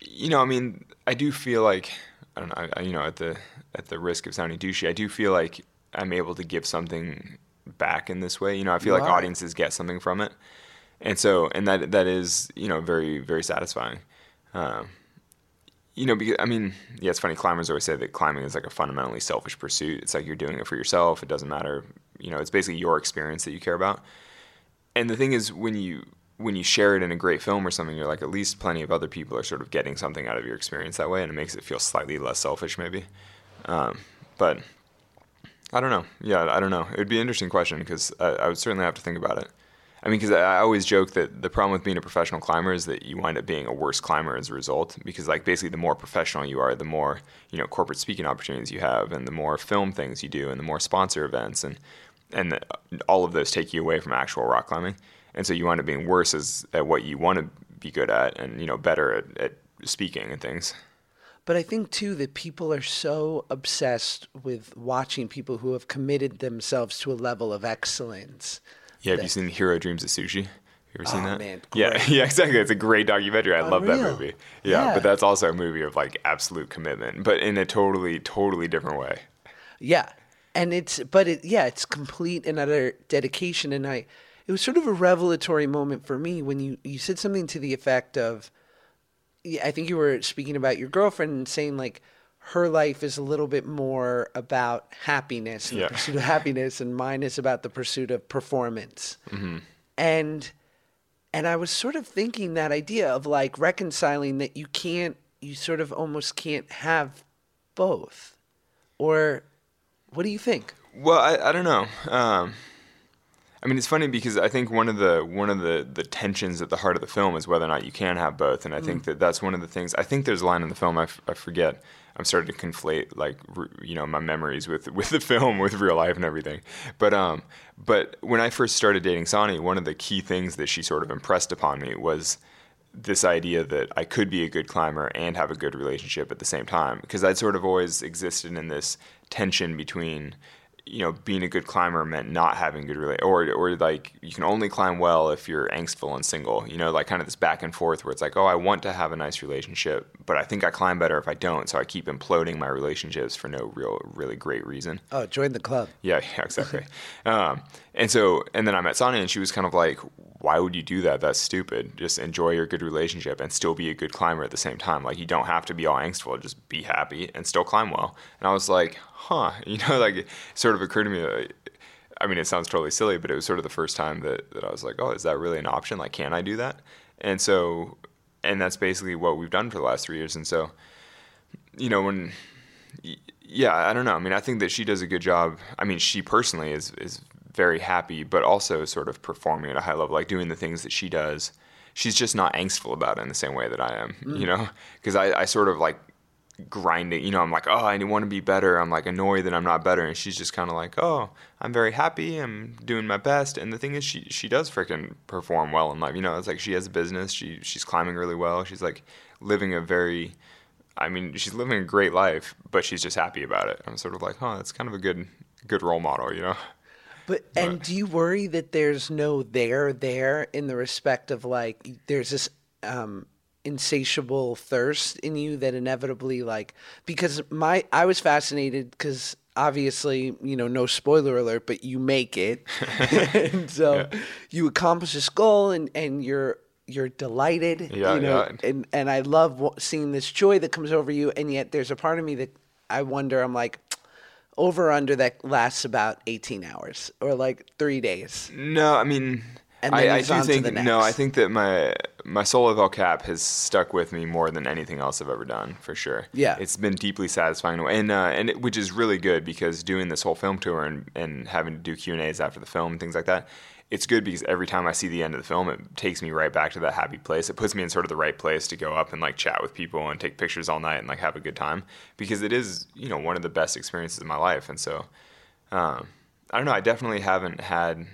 you know, I mean, I do feel like I don't know. I, you know, at the at the risk of sounding douchey, I do feel like I'm able to give something back in this way. You know, I feel You like are. audiences get something from it, and so and that that is you know very very satisfying. Um, you know, because I mean, yeah, it's funny. Climbers always say that climbing is like a fundamentally selfish pursuit. It's like you're doing it for yourself. It doesn't matter. You know, it's basically your experience that you care about. And the thing is, when you when you share it in a great film or something, you're like, at least plenty of other people are sort of getting something out of your experience that way, and it makes it feel slightly less selfish, maybe. Um, but I don't know. Yeah, I don't know. It would be an interesting question because I, I would certainly have to think about it. I mean, because I always joke that the problem with being a professional climber is that you wind up being a worse climber as a result. Because, like, basically, the more professional you are, the more you know corporate speaking opportunities you have, and the more film things you do, and the more sponsor events, and and the, all of those take you away from actual rock climbing. And so you wind up being worse as at what you want to be good at, and you know better at, at speaking and things. But I think too that people are so obsessed with watching people who have committed themselves to a level of excellence. Yeah, have that- you seen Jiro Dreams of Sushi? Have you ever seen Oh, that? man, yeah, yeah, exactly. It's a great documentary. I love that movie. Yeah, Yeah. but that's also a movie of like absolute commitment, but in a totally, totally different way. Yeah. And it's but it yeah, it's complete and utter dedication and I it was sort of a revelatory moment for me when you you said something to the effect of yeah, I think you were speaking about your girlfriend and saying like her life is a little bit more about happiness and Yeah. the pursuit of happiness and mine is about the pursuit of performance. And and I was sort of thinking that idea of like reconciling that you can't you sort of almost can't have both. Or what do you think? Well, I, I don't know. Um, I mean, it's funny because I think one of the one of the the tensions at the heart of the film is whether or not you can have both, and I think that that's one of the things. I think there's a line in the film I, f- I forget. I'm starting to conflate like you know my memories with with the film with real life and everything. But um, but when I first started dating Sanni, one of the key things that she sort of impressed upon me was this idea that I could be a good climber and have a good relationship at the same time because I'd sort of always existed in this tension between you know being a good climber meant not having good rela- or or like you can only climb well if you're angstful and single you know like kind of this back and forth where it's like oh I want to have a nice relationship but I think I climb better if I don't so I keep imploding my relationships for no real really great reason Oh, join the club. yeah, yeah, exactly. um, and so, and then I met Sanni, and she was kind of like, "Why would you do that? That's stupid. Just enjoy your good relationship and still be a good climber at the same time. Like you don't have to be all angstful. Just be happy and still climb well." And I was like, "Huh?" You know, like it sort of occurred to me that. I mean, it sounds totally silly, but it was sort of the first time that, that I was like, oh, is that really an option? Like, can I do that? And so, and that's basically what we've done for the last three years. And so, you know, when yeah, I don't know. I mean, I think that she does a good job. I mean, she personally is is very happy, but also sort of performing at a high level, like doing the things that she does. She's just not angstful about it in the same way that I am, mm. you know? Because I, I sort of like grinding, you know, I'm like, oh, I want to be better. I'm like annoyed that I'm not better. And she's just kind of like, oh, I'm very happy. I'm doing my best. And the thing is, she, she does freaking perform well in life. You know, it's like she has a business. She, she's climbing really well. She's like living a very, I mean, she's living a great life, but she's just happy about it. I'm sort of like, oh, that's kind of a good, good role model, you know? But and do you worry that there's no there there in the respect of like there's this um insatiable thirst in you that inevitably like because my I was fascinated because obviously you know no spoiler alert but you make it. And so you accomplish this goal and and you're you're delighted Yeah, you know yeah. and and I love seeing this joy that comes over you and yet there's a part of me that I wonder I'm like over under that lasts about 18 hours or like three days. No, I mean, And I, I do on to think no. I think that my my solo of El Cap has stuck with me more than anything else I've ever done, for sure. Yeah. it's been deeply satisfying, and uh, and it, which is really good because doing this whole film tour and and having to do Q and A's after the film and things like that. It's good because every time I see the end of the film, it takes me right back to that happy place. It puts me in sort of the right place to go up and like chat with people and take pictures all night and like have a good time because it is you know one of the best experiences of my life. And so, um, I don't know. I definitely haven't had.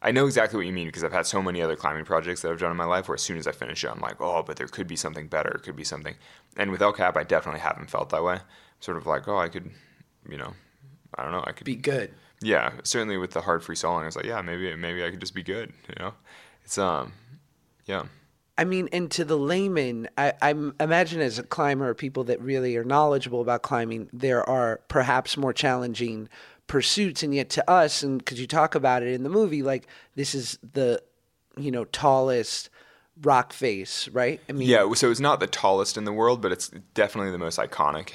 I know exactly what you mean because I've had so many other climbing projects that I've done in my life where as soon as I finish it, I'm like, oh, but there could be something better. It could be something. And with El Cap, I definitely haven't felt that way. Sort of like, oh, I could, you know, I don't know, I could Be good. Yeah, certainly with the hard free soloing, I was like, yeah, maybe maybe I could just be good, you know. It's um, yeah, I mean, and to the layman, I, I imagine as a climber, people that really are knowledgeable about climbing, there are perhaps more challenging pursuits, and yet to us, and because you talk about it in the movie, like this is the, you know, tallest rock face, right? I mean, yeah. So it's not the tallest in the world, but it's definitely the most iconic.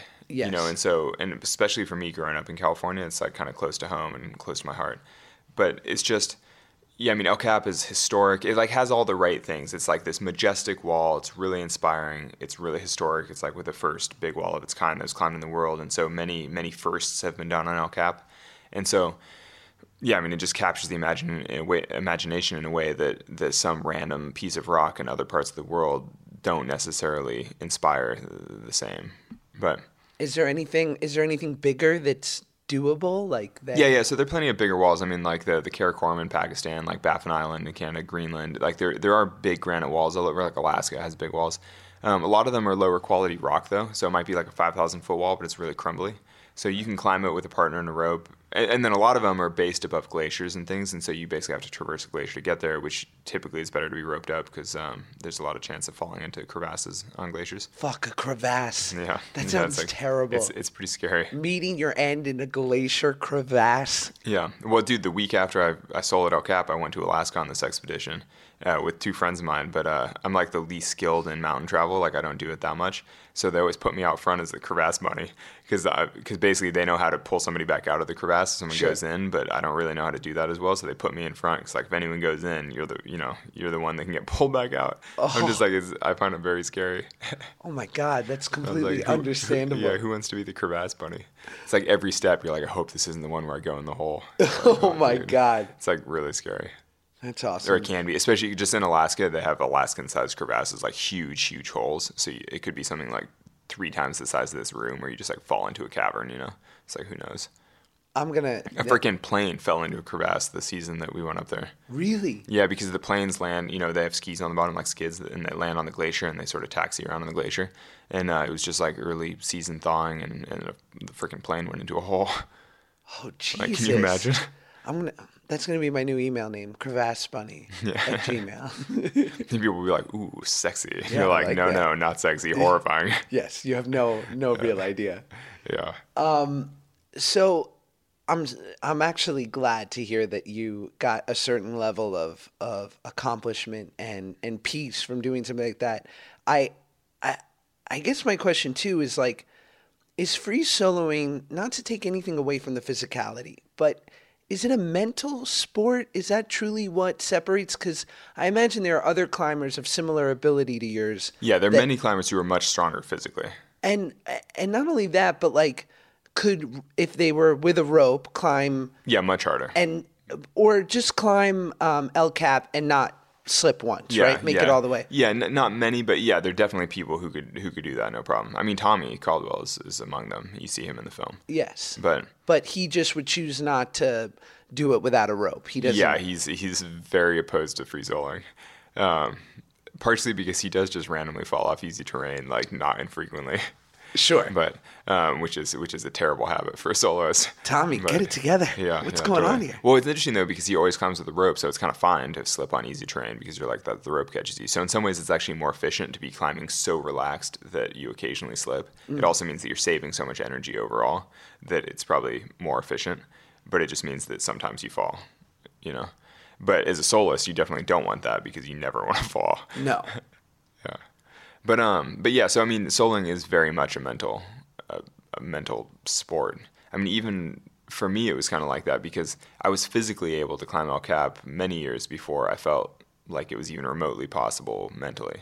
You know, and so and especially for me growing up in California, it's like kind of close to home and close to my heart. But it's just, yeah. I mean, El Cap is historic. It like has all the right things. It's like this majestic wall. It's really inspiring. It's really historic. It's like with the first big wall of its kind that was climbed in the world, and so many many firsts have been done on El Cap, and so yeah, I mean, it just captures the imagine, eh, way, imagination in a way that, that some random piece of rock in other parts of the world don't necessarily inspire the, the same. But Is there anything? Is there anything bigger that's doable? Like that? yeah, yeah. So there are plenty of bigger walls. I mean, like the the Karakoram in Pakistan, like Baffin Island in Canada, Greenland. Like there there are big granite walls all over. Like Alaska has big walls. Um, a lot of them are lower quality rock though, so it might be like a five thousand foot wall, but it's really crumbly. So you can climb it with a partner and a rope, and, and then a lot of them are based above glaciers and things, and so you basically have to traverse a glacier to get there, which typically is better to be roped up because um, there's a lot of chance of falling into crevasses on glaciers. Fuck a crevasse. Yeah, That Yeah, sounds it's like- terrible. It's it's pretty scary. Meeting your end in a glacier crevasse. Yeah. Well, dude, the week after I, I soloed El Cap, I went to Alaska on this expedition uh, with two friends of mine. But uh, I'm like the least skilled in mountain travel. Like I don't do it that much. So they always put me out front as the crevasse bunny because because basically they know how to pull somebody back out of the crevasse if someone Sure. goes in, but I don't really know how to do that as well. So they put me in front because like if anyone goes in, you're the you know you're the one that can get pulled back out. I'm just like it's, I find it very scary. Oh my god, that's completely like, who- who- understandable. yeah, who wants to be the crevasse bunny? It's like every step you're like, I hope this isn't the one where I go in the hole. oh my dude. god, It's like really scary. That's Or awesome. it can be, especially just in Alaska. They have Alaskan-sized crevasses, like huge, huge holes. So it could be something like three times the size of this room, where you just like fall into a cavern. You know, it's like who knows? I'm gonna A freaking plane fell into a crevasse the season that we went up there. really. Yeah, because the planes land, you know, they have skis on the bottom like skids, and they land on the glacier and they sort of taxi around on the glacier. And uh, it was just like early season thawing, and, and the freaking plane went into a hole. Oh Jesus! Like, can you imagine? I'm gonna. That's gonna be my new email name, crevasse bunny at Gmail. People will be like, "Ooh, sexy." Yeah, You're like, like "No, that. no, not sexy, horrifying." yes, you have no no real idea. yeah. Um, so I'm I'm actually glad to hear that you got a certain level of of accomplishment and and peace from doing something like that. I I I guess my question too is like is free soloing not to take anything away from the physicality, but is it a mental sport? Is that truly what separates? Because I imagine there are other climbers of similar ability to yours Yeah, there are that- many climbers who are much stronger physically. and and not only that, but like could if they were with a rope climb Yeah, much harder. and or just climb um, El Cap and not slip once, yeah, right? Make it all the way. Yeah, n- not many, but yeah, there are definitely people who could who could do that, no problem. I mean, Tommy Caldwell is, is among them. You see him in the film, Yes, but but he just would choose not to do it without a rope. He doesn't. yeah, he's he's very opposed to free soloing. Um, partially because he does just randomly fall off easy terrain, like not infrequently. sure. but um, which is which is a terrible habit for solos. Tommy, But- get it together. Yeah, what's yeah, going on here? Well, it's interesting though because he always climbs with a rope, so it's kind of fine to slip on easy terrain because you're like that the rope catches you. So in some ways, it's actually more efficient to be climbing so relaxed that you occasionally slip. Mm. It also means that you're saving so much energy overall that it's probably more efficient. But it just means that sometimes you fall, you know. But as a soloist, you definitely don't want that because you never want to fall. No. But um, but yeah. So I mean, soloing is very much a mental, a, a mental sport. I mean, even for me, it was kind of like that because I was physically able to climb El Cap many years before I felt like it was even remotely possible mentally.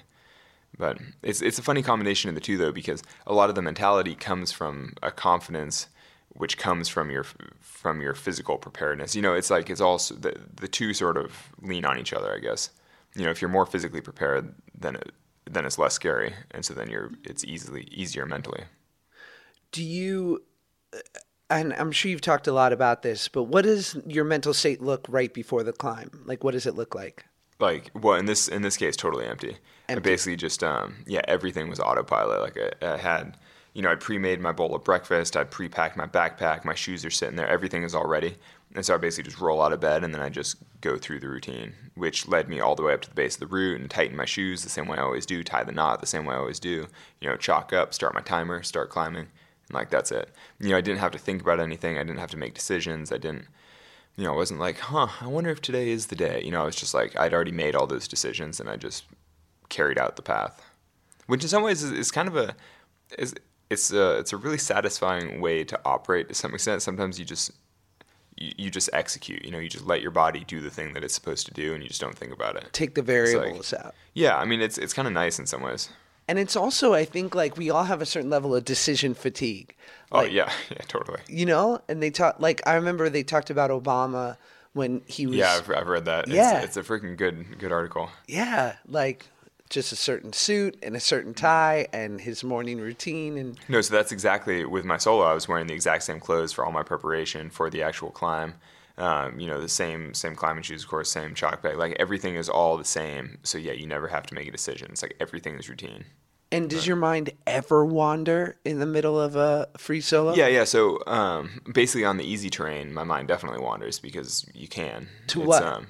But it's it's a funny combination of the two though because a lot of the mentality comes from a confidence which comes from your from your physical preparedness. You know, it's like it's also the the two sort of lean on each other, I guess. You know, if you're more physically prepared, then it, then it's less scary, and so then you're it's easily easier mentally. Do you? And I'm sure you've talked a lot about this, but what does your mental state look right before the climb? Like, what does it look like? Like well, in this in this case, totally empty. I Empty. basically just um yeah, everything was autopilot. Like I, I had. You know, I pre-made my bowl of breakfast. I pre-packed my backpack. My shoes are sitting there. Everything is all ready. And so I basically just roll out of bed and then I just go through the routine, which led me all the way up to the base of the route and tighten my shoes the same way I always do, tie the knot the same way I always do. You know, chalk up, start my timer, start climbing, and like that's it. You know, I didn't have to think about anything. I didn't have to make decisions. I didn't, you know, I wasn't like, huh, I wonder if today is the day. You know, I was just like, I'd already made all those decisions and I just carried out the path, which in some ways is, is kind of a, is it's a it's a really satisfying way to operate to some extent. Sometimes you just you, you just execute. You know, you just let your body do the thing that it's supposed to do, and you just don't think about it. Take the variables out. Yeah, I mean, it's it's kind of nice in some ways. And it's also, I think, like we all have a certain level of decision fatigue. Oh yeah, yeah, totally. You know, and they talk like I remember they talked about Obama when he was Yeah, I've, I've read that. Yeah. it's, it's a freaking good good article. yeah, like just a certain suit and a certain tie and his morning routine and No, so that's exactly with my solo. I was wearing the exact same clothes for all my preparation for the actual climb. Um, you know, the same same climbing shoes, of course, same chalk bag. Like everything is all the same. So yeah, you never have to make a decision. It's like everything is routine. and does your mind ever wander in the middle of a free solo? Yeah, yeah. So um, basically, on the easy terrain, my mind definitely wanders because you can. To It's, what? Um,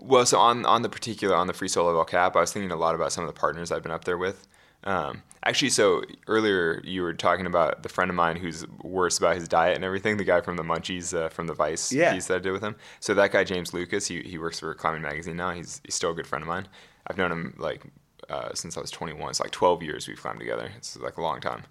well, so on on the particular on the free solo El Cap, I was thinking a lot about some of the partners I've been up there with. Um, actually, so earlier you were talking about the friend of mine who's worse about his diet and everything. The guy from the Munchies uh, from the Vice Yeah. piece that I did with him. So that guy James Lucas, he he works for Climbing Magazine now. He's he's still a good friend of mine. I've known him like uh, since I was 21. It's like 12 years we've climbed together. It's like a long time.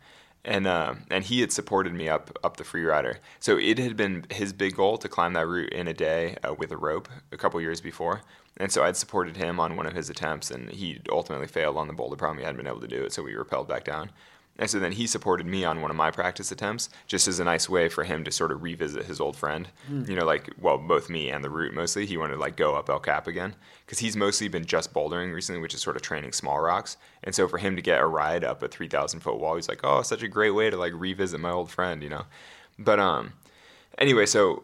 And um, and he had supported me up up the Freerider. So it had been his big goal to climb that route in a day uh, with a rope a couple years before. And so I'd supported him on one of his attempts, and he ultimately failed on the boulder problem. He hadn't been able to do it, so we rappelled back down. And so then he supported me on one of my practice attempts, just as a nice way for him to sort of revisit his old friend. You know, like well, both me and the route mostly. He wanted to like go up El Cap again because he's mostly been just bouldering recently, which is sort of training small rocks. And so for him to get a ride up a three thousand foot wall, he's like, oh, such a great way to like revisit my old friend, you know. But um, anyway, so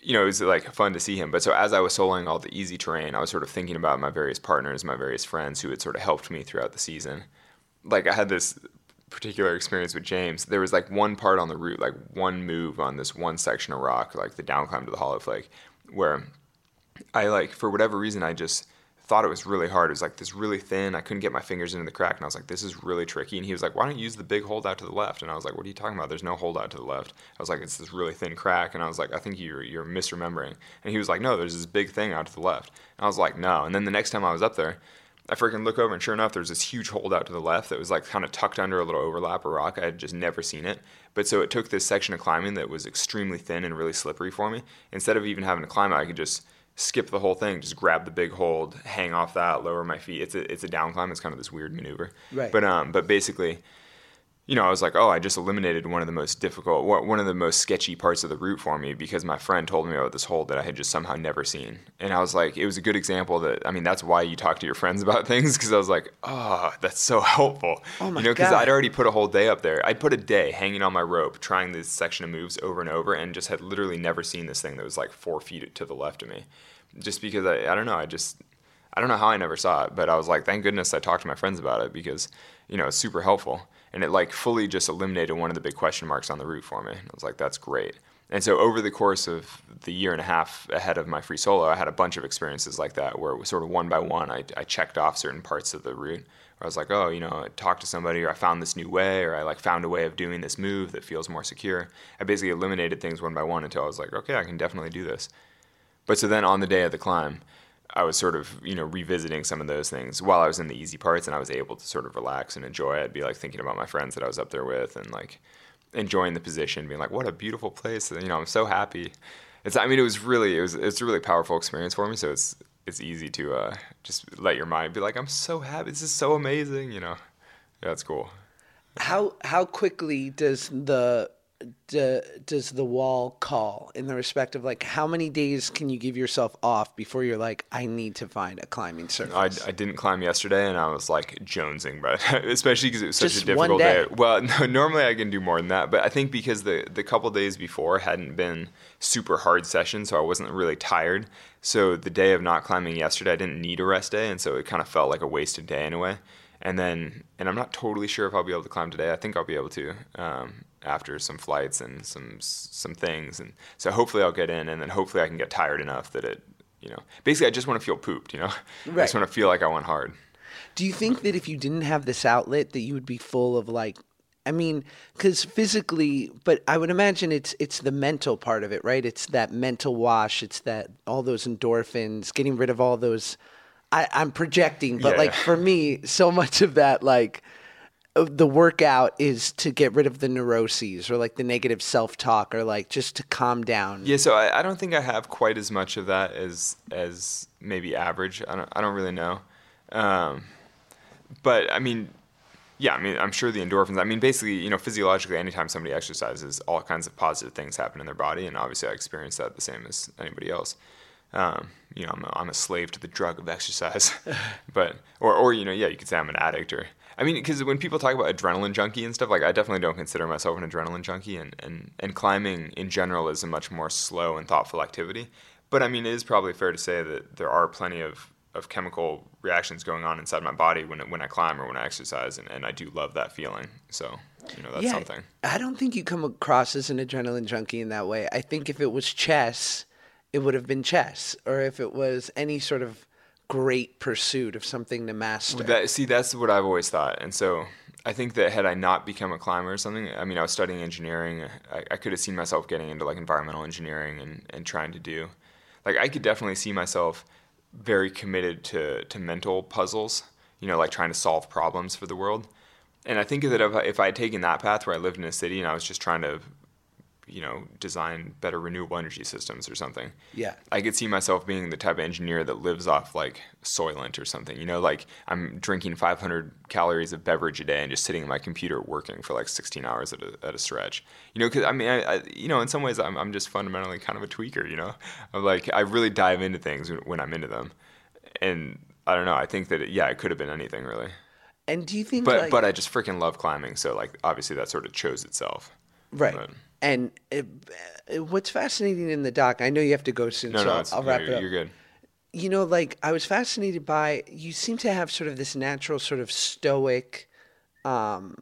you know, it was like fun to see him. But so as I was soloing all the easy terrain, I was sort of thinking about my various partners, my various friends who had sort of helped me throughout the season. Like I had this particular experience with James. There was like one part on the route, like one move on this one section of rock, like the down climb to the hollow flake, where I like for whatever reason I just thought it was really hard. It was like this really thin. I couldn't get my fingers into the crack, and I was like, "This is really tricky." And he was like, "Why don't you use the big holdout to the left?" And I was like, "What are you talking about? There's no holdout to the left." I was like, "It's this really thin crack," and I was like, "I think you're you're misremembering." And he was like, "No, there's this big thing out to the left." And I was like, "No." And then the next time I was up there, I freaking look over, and sure enough, there's this huge hold out to the left that was like kind of tucked under a little overlap of rock. I had just never seen it. But so it took this section of climbing that was extremely thin and really slippery for me. Instead of even having to climb it, I could just skip the whole thing, just grab the big hold, hang off that, lower my feet. It's a it's a down climb. It's kind of this weird maneuver. Right. But um, but basically, you know, I was like, oh, I just eliminated one of the most difficult, one of the most sketchy parts of the route for me because my friend told me about this hole that I had just somehow never seen. And I was like, it was a good example that, I mean, that's why you talk to your friends about things because I was like, oh, that's so helpful. Oh my you know, because I'd already put a whole day up there. I'd put a day hanging on my rope trying this section of moves over and over and just had literally never seen this thing that was like four feet to the left of me. Just because I, I don't know, I just, I don't know how I never saw it, but I was like, thank goodness I talked to my friends about it because, you know, it's super helpful. And it like fully just eliminated one of the big question marks on the route for me. I was like, that's great. And so over the course of the year and a half ahead of my free solo, I had a bunch of experiences like that where it was sort of one by one, I, I checked off certain parts of the route. Where I was like, oh, you know, I talked to somebody, or I found this new way, or I like found a way of doing this move that feels more secure. I basically eliminated things one by one until I was like, okay, I can definitely do this. But so then on the day of the climb, I was sort of, you know, revisiting some of those things while I was in the easy parts and I was able to sort of relax and enjoy. I'd be like thinking about my friends that I was up there with and like enjoying the position, being like, what a beautiful place. You know, I'm so happy. It's, I mean, it was really, it was, it's a really powerful experience for me. So it's, it's easy to uh, just let your mind be like, I'm so happy. This is so amazing. You know, yeah, it's cool. How how quickly does the d- does the wall call in the respect of like how many days can you give yourself off before you're like I need to find a climbing surface? I, I didn't climb yesterday, and I was like jonesing, but especially because it was such Just a difficult day. day. Well, no, normally I can do more than that, but I think because the the couple days before hadn't been super hard sessions, so I wasn't really tired. So the day of not climbing yesterday, I didn't need a rest day, and so it kind of felt like a wasted day in a way. And then, and I'm not totally sure if I'll be able to climb today. I think I'll be able to um, after some flights and some some things, and so hopefully I'll get in, and then hopefully I can get tired enough that it, you know, basically I just want to feel pooped, you know, I Right. just want to feel like I went hard. Do you think that if you didn't have this outlet, that you would be full of like, I mean, because physically, but I would imagine it's it's the mental part of it, right? It's that mental wash. It's that all those endorphins, getting rid of all those. I, I'm projecting, but Yeah, like yeah. for me, so much of that like the workout is to get rid of the neuroses or like the negative self talk or like just to calm down. Yeah, so I, I don't think I have quite as much of that as as maybe average. I don't I don't really know, um, but I mean, yeah, I mean I'm sure the endorphins. I mean, basically, you know, physiologically, anytime somebody exercises, all kinds of positive things happen in their body, and obviously, I experience that the same as anybody else. Um, you know, I'm a, I'm a slave to the drug of exercise, but or or you know, yeah, you could say I'm an addict or. I mean, because when people talk about adrenaline junkie and stuff, like I definitely don't consider myself an adrenaline junkie, and, and, and climbing in general is a much more slow and thoughtful activity. But I mean, it is probably fair to say that there are plenty of, of chemical reactions going on inside my body when, when I climb or when I exercise, and, and I do love that feeling. So, you know, that's something. I don't think you come across as an adrenaline junkie in that way. I think if it was chess, it would have been chess, or if it was any sort of great pursuit of something to master. That, see, that's what I've always thought. And so I think that had I not become a climber or something, I mean, I was studying engineering. I, I could have seen myself getting into like environmental engineering and, and trying to do, like, I could definitely see myself very committed to, to mental puzzles, you know, like trying to solve problems for the world. And I think that if I, if I had taken that path where I lived in a city and I was just trying to, you know, design better renewable energy systems or something, yeah. I could see myself being the type of engineer that lives off like Soylent or something. You know, like I'm drinking 500 calories of beverage a day and just sitting in my computer working for like 16 hours at a, at a stretch. You know, because I mean, I, I, you know, in some ways, I'm, I'm just fundamentally kind of a tweaker. You know, I'm like I really dive into things when, when I'm into them, and I don't know. I think that it, yeah, it could have been anything really, And do you think but like, but I just freaking love climbing. So like obviously that sort of chose itself. Right. But- And it, uh, what's fascinating in the doc, I know you have to go soon, no, so no, I'll, I'll wrap it up. You're good. You know, like I was fascinated by you seem to have sort of this natural, sort of stoic, um,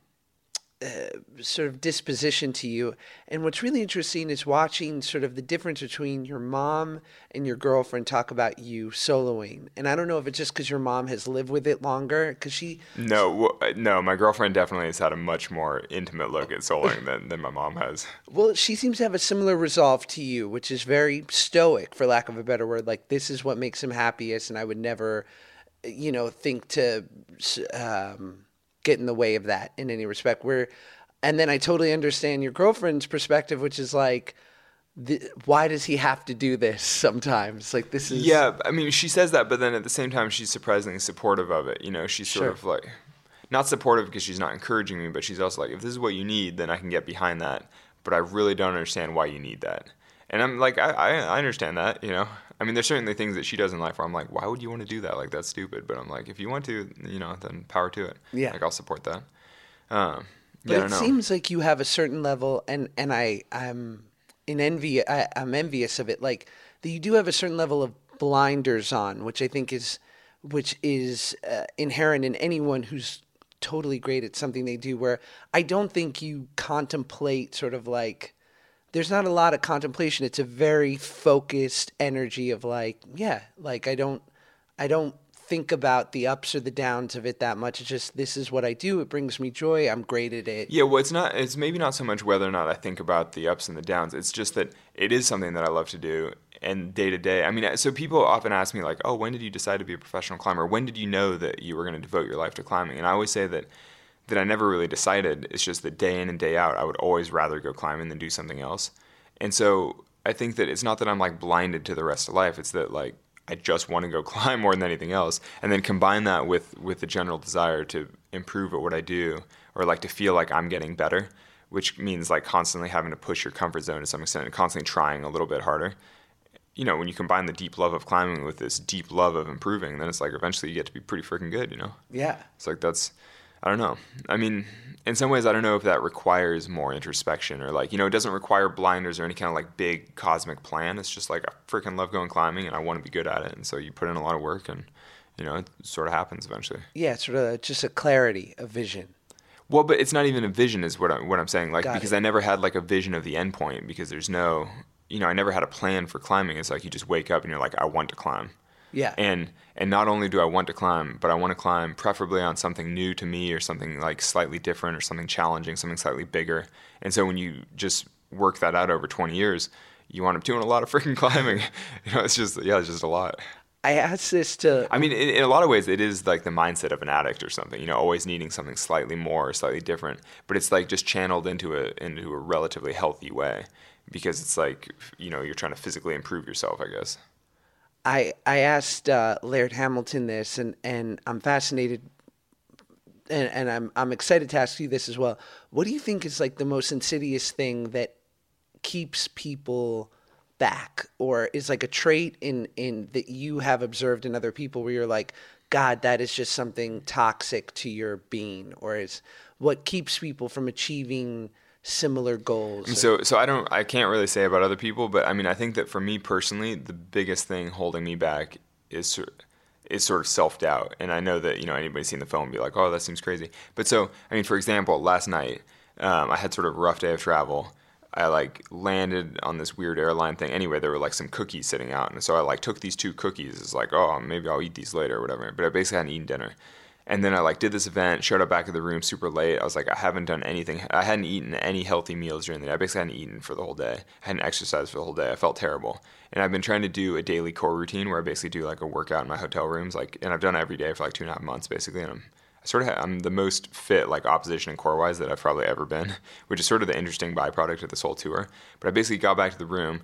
uh, sort of disposition to you. And what's really interesting is watching sort of the difference between your mom and your girlfriend talk about you soloing. And I don't know if it's just because your mom has lived with it longer, because she No, w- uh, no, my girlfriend definitely has had a much more intimate look at soloing than, than my mom has. Well, she seems to have a similar resolve to you, which is very stoic, for lack of a better word. Like this is what makes him happiest, and I would never, you know, think to um, get in the way of that in any respect. Where, and then I totally understand your girlfriend's perspective, which is like, th- why does he have to do this sometimes? Like this is Yeah, I mean, she says that, but then at the same time, she's surprisingly supportive of it. You know, she's sort Sure. of like, not supportive because she's not encouraging me, but she's also like, if this is what you need, then I can get behind that. But I really don't understand why you need that. And I'm like, I, I, I understand that, you know. I mean, there's certainly things that she does in life where I'm like, why would you want to do that? Like, that's stupid. But I'm like, if you want to, you know, then power to it. Yeah. Like, I'll support that. Um, But yeah, it seems like you have a certain level, and and I I'm in envy. I, I'm envious of it. Like that you do have a certain level of blinders on, which I think is which is uh, inherent in anyone who's totally great at something they do. Where I don't think you contemplate sort of like. There's not a lot of contemplation. It's a very focused energy of like, yeah, like I don't, I don't think about the ups or the downs of it that much. It's just this is what I do. It brings me joy. I'm great at it. Yeah, well, it's not. It's maybe not so much whether or not I think about the ups and the downs. It's just that it is something that I love to do, and day to day. I mean, so people often ask me like, "Oh, when did you decide to be a professional climber? When did you know that you were going to devote your life to climbing?" And I always say that that I never really decided. It's just that day in and day out, I would always rather go climbing than do something else. And so I think that it's not that I'm like blinded to the rest of life. It's that like I just want to go climb more than anything else, and then combine that with with the general desire to improve at what I do, or like to feel like I'm getting better, which means like constantly having to push your comfort zone to some extent and constantly trying a little bit harder. You know, when you combine the deep love of climbing with this deep love of improving, then it's like eventually you get to be pretty freaking good. You know. Yeah. It's like that's I don't know. I mean, in some ways I don't know if that requires more introspection or like, you know, it doesn't require blinders or any kind of like big cosmic plan. It's just like I freaking love going climbing and I want to be good at it. And so you put in a lot of work and you know, it sort of happens eventually. Yeah, it's sort of just a clarity, a vision. Well, but it's not even a vision is what I'm what I'm saying like Got because it. I never had like a vision of the end point because there's no, you know, I never had a plan for climbing. It's like you just wake up and you're like I want to climb. Yeah. And and not only do I want to climb, but I want to climb preferably on something new to me or something like slightly different or something challenging, something slightly bigger. And so when you just work that out over 20 years, you wind up doing a lot of freaking climbing. you know, it's just yeah, it's just a lot. I asked this to I mean, in, in a lot of ways, it is like the mindset of an addict or something. You know, always needing something slightly more, or slightly different. But it's like just channeled into a into a relatively healthy way because it's like you know you're trying to physically improve yourself. I guess. I I asked uh, Laird Hamilton this, and, and I'm fascinated, and, and I'm I'm excited to ask you this as well. What do you think is like the most insidious thing that keeps people back, or is like a trait in in that you have observed in other people where you're like, God, that is just something toxic to your being, or is what keeps people from achieving similar goals? So, so I don't, I can't really say about other people, but I mean, I think that for me personally, the biggest thing holding me back is is sort of self doubt. And I know that you know anybody seen the film and be like, oh, that seems crazy. But so, I mean, for example, last night um, I had sort of a rough day of travel. I like landed on this weird airline thing. Anyway, there were like some cookies sitting out, and so I like took these two cookies. It's like, oh, maybe I'll eat these later or whatever. But I basically hadn't eaten dinner. And then I like did this event, showed up back at the room super late. I was like, I haven't done anything. I hadn't eaten any healthy meals during the day. I basically hadn't eaten for the whole day. I hadn't exercised for the whole day. I felt terrible. And I've been trying to do a daily core routine where I basically do like a workout in my hotel rooms, like, and I've done it every day for like two and a half months basically. And I'm I sort of I'm the most fit like opposition and core wise that I've probably ever been, which is sort of the interesting byproduct of this whole tour. But I basically got back to the room,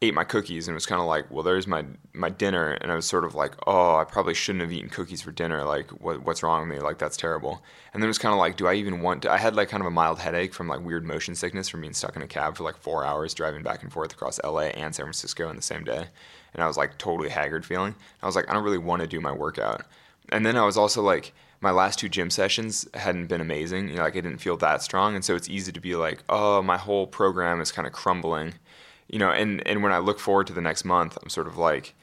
ate my cookies, and was kind of like, well, there's my my dinner, and I was sort of like, oh, I probably shouldn't have eaten cookies for dinner. Like, what what's wrong with me? Like, that's terrible. And then it was kind of like, do I even want to? I had like kind of a mild headache from like weird motion sickness from being stuck in a cab for like four hours driving back and forth across LA and San Francisco in the same day, and I was like totally haggard feeling. I was like, I don't really want to do my workout. And then I was also like, my last two gym sessions hadn't been amazing. You know, like I didn't feel that strong, and so it's easy to be like, oh, my whole program is kind of crumbling. You know, and and when I look forward to the next month, I'm sort of like,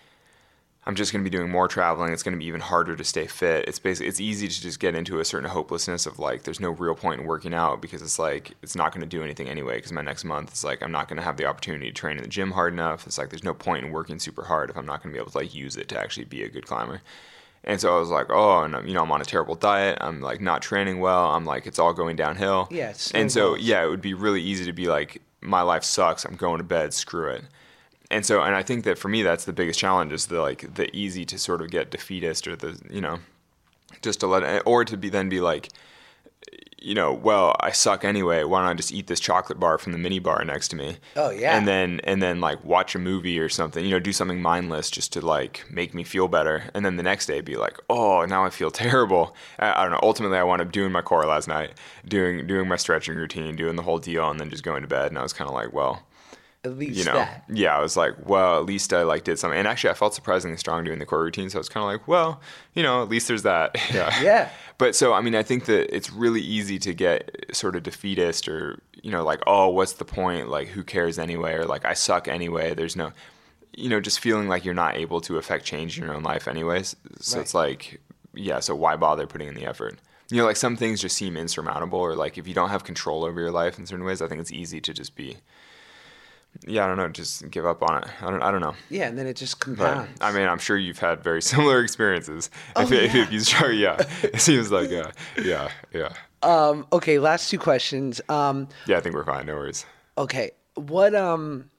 I'm just going to be doing more traveling. It's going to be even harder to stay fit. It's basically it's easy to just get into a certain hopelessness of like there's no real point in working out because it's like it's not going to do anything anyway. Because my next month it's like I'm not going to have the opportunity to train in the gym hard enough. It's like there's no point in working super hard if I'm not going to be able to like use it to actually be a good climber. And so I was like, oh, and I'm, you know, I'm on a terrible diet. I'm like not training well. I'm like, it's all going downhill. Yeah, and so yeah, it would be really easy to be like, my life sucks. I'm going to bed. Screw it and so and I think that for me that's the biggest challenge is the like the easy to sort of get defeatist or the you know just to let it, or to be then be like you know well I suck anyway why don't I just eat this chocolate bar from the mini bar next to me? Oh, yeah. and then and then like watch a movie or something you know do something mindless just to like make me feel better. And then the next day be like oh now I feel terrible. I, I don't know ultimately I wound up doing my core last night doing doing my stretching routine doing the whole deal and then just going to bed. And I was kind of like well At least you know, that. yeah, I was like, well, at least I like did something. And actually, I felt surprisingly strong doing the core routine. So I was kind of like, well, you know, at least there's that. Yeah. Yeah. But so, I mean, I think that it's really easy to get sort of defeatist or, you know, like, oh, what's the point? Like, who cares anyway? Or like, I suck anyway. There's no, you know, just feeling like you're not able to affect change in your own life anyways. So Right. it's like, yeah, so why bother putting in the effort? You know, like some things just seem insurmountable, or like if you don't have control over your life in certain ways, I think it's easy to just be, yeah, I don't know, just give up on it. I don't, I don't know. Yeah, and then it just But compounds. I mean, I'm sure you've had very similar experiences. Oh, if, if, yeah. if you yeah, it seems like, uh, yeah, yeah, um, okay, last two questions. Um, yeah. I think we're fine. No worries. okay, what um,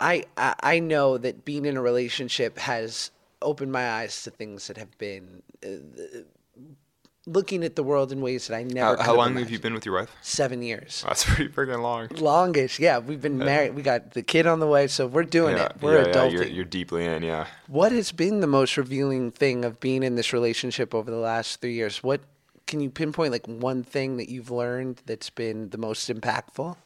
I, I I know that being in a relationship has opened my eyes to things that have been uh, looking at the world in ways that I never. How, how long have you been with your wife? Seven years. That's pretty freaking long. Longest, yeah. We've been married. We got the kid on the way, so we're doing Yeah, it. We're yeah, yeah, adulting. you're, you're deeply in. Yeah. What has been the most revealing thing of being in this relationship over the last three years? What can you pinpoint like one thing that you've learned that's been the most impactful?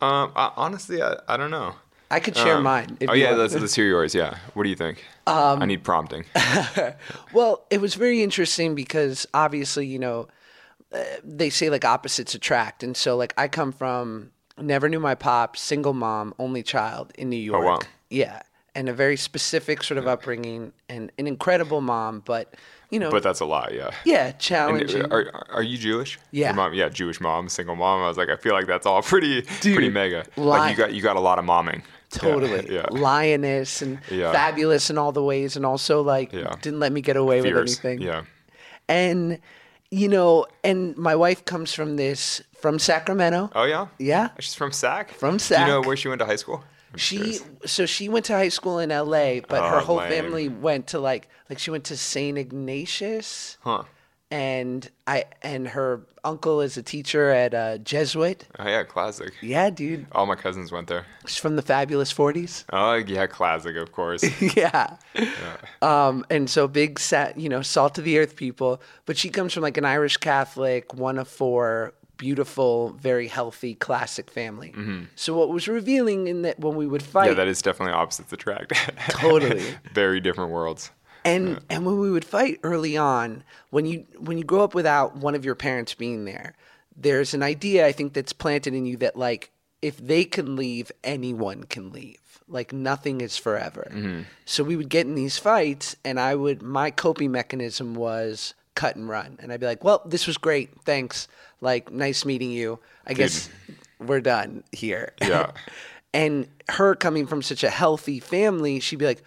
Um. I, honestly, I, I don't know. I could share Um, mine. oh yeah, let's, let's hear yours. Yeah. What do you think? I need prompting. Well, it was very interesting because obviously, you know, uh, they say like opposites attract, and so like I come from never knew my pop, single mom, only child in New York. Oh, wow. Yeah, and a very specific sort of upbringing, and an incredible mom, but you know, But that's a lot. Yeah. yeah, And challenging. are, are are you Jewish? Yeah. Your mom, yeah, Jewish mom, single mom. I was like, I feel like that's all pretty pretty mega. li- Like you got you got a lot of momming. Yeah, totally Yeah. lioness and Yeah. fabulous in all the ways and also like Yeah. didn't let me get away with anything Yeah. and you know and my wife comes from this from sacramento Oh yeah. yeah She's from SAC. From Sac. Do you know where she went to high school? I'm she curious. so she went to high school in la but her Oh, whole lame. family went to like like she went to saint ignatius Huh. And i and her uncle is a teacher at a jesuit Oh yeah, classic. yeah dude All my cousins went there. she's from the fabulous 40s Oh yeah, classic, of course. yeah. Um, and so big set, you know, salt of the earth people. But she comes from like an Irish Catholic, one of four, beautiful, very healthy, classic family. So what was revealing in that when we would fight, Mm-hmm. yeah, that is definitely opposites attract. Totally. Very different worlds. And and when we would fight early on, when you when you grow up without one of your parents being there, there's an idea I think that's planted in you that like if they can leave, anyone can leave. Like nothing is forever. Mm-hmm. So we would get in these fights, and I would my coping mechanism was cut and run, and I'd be like, "Well, this was great, thanks. Like, nice meeting you. I guess we're done here." Yeah. and her coming from such a healthy family, she'd be like,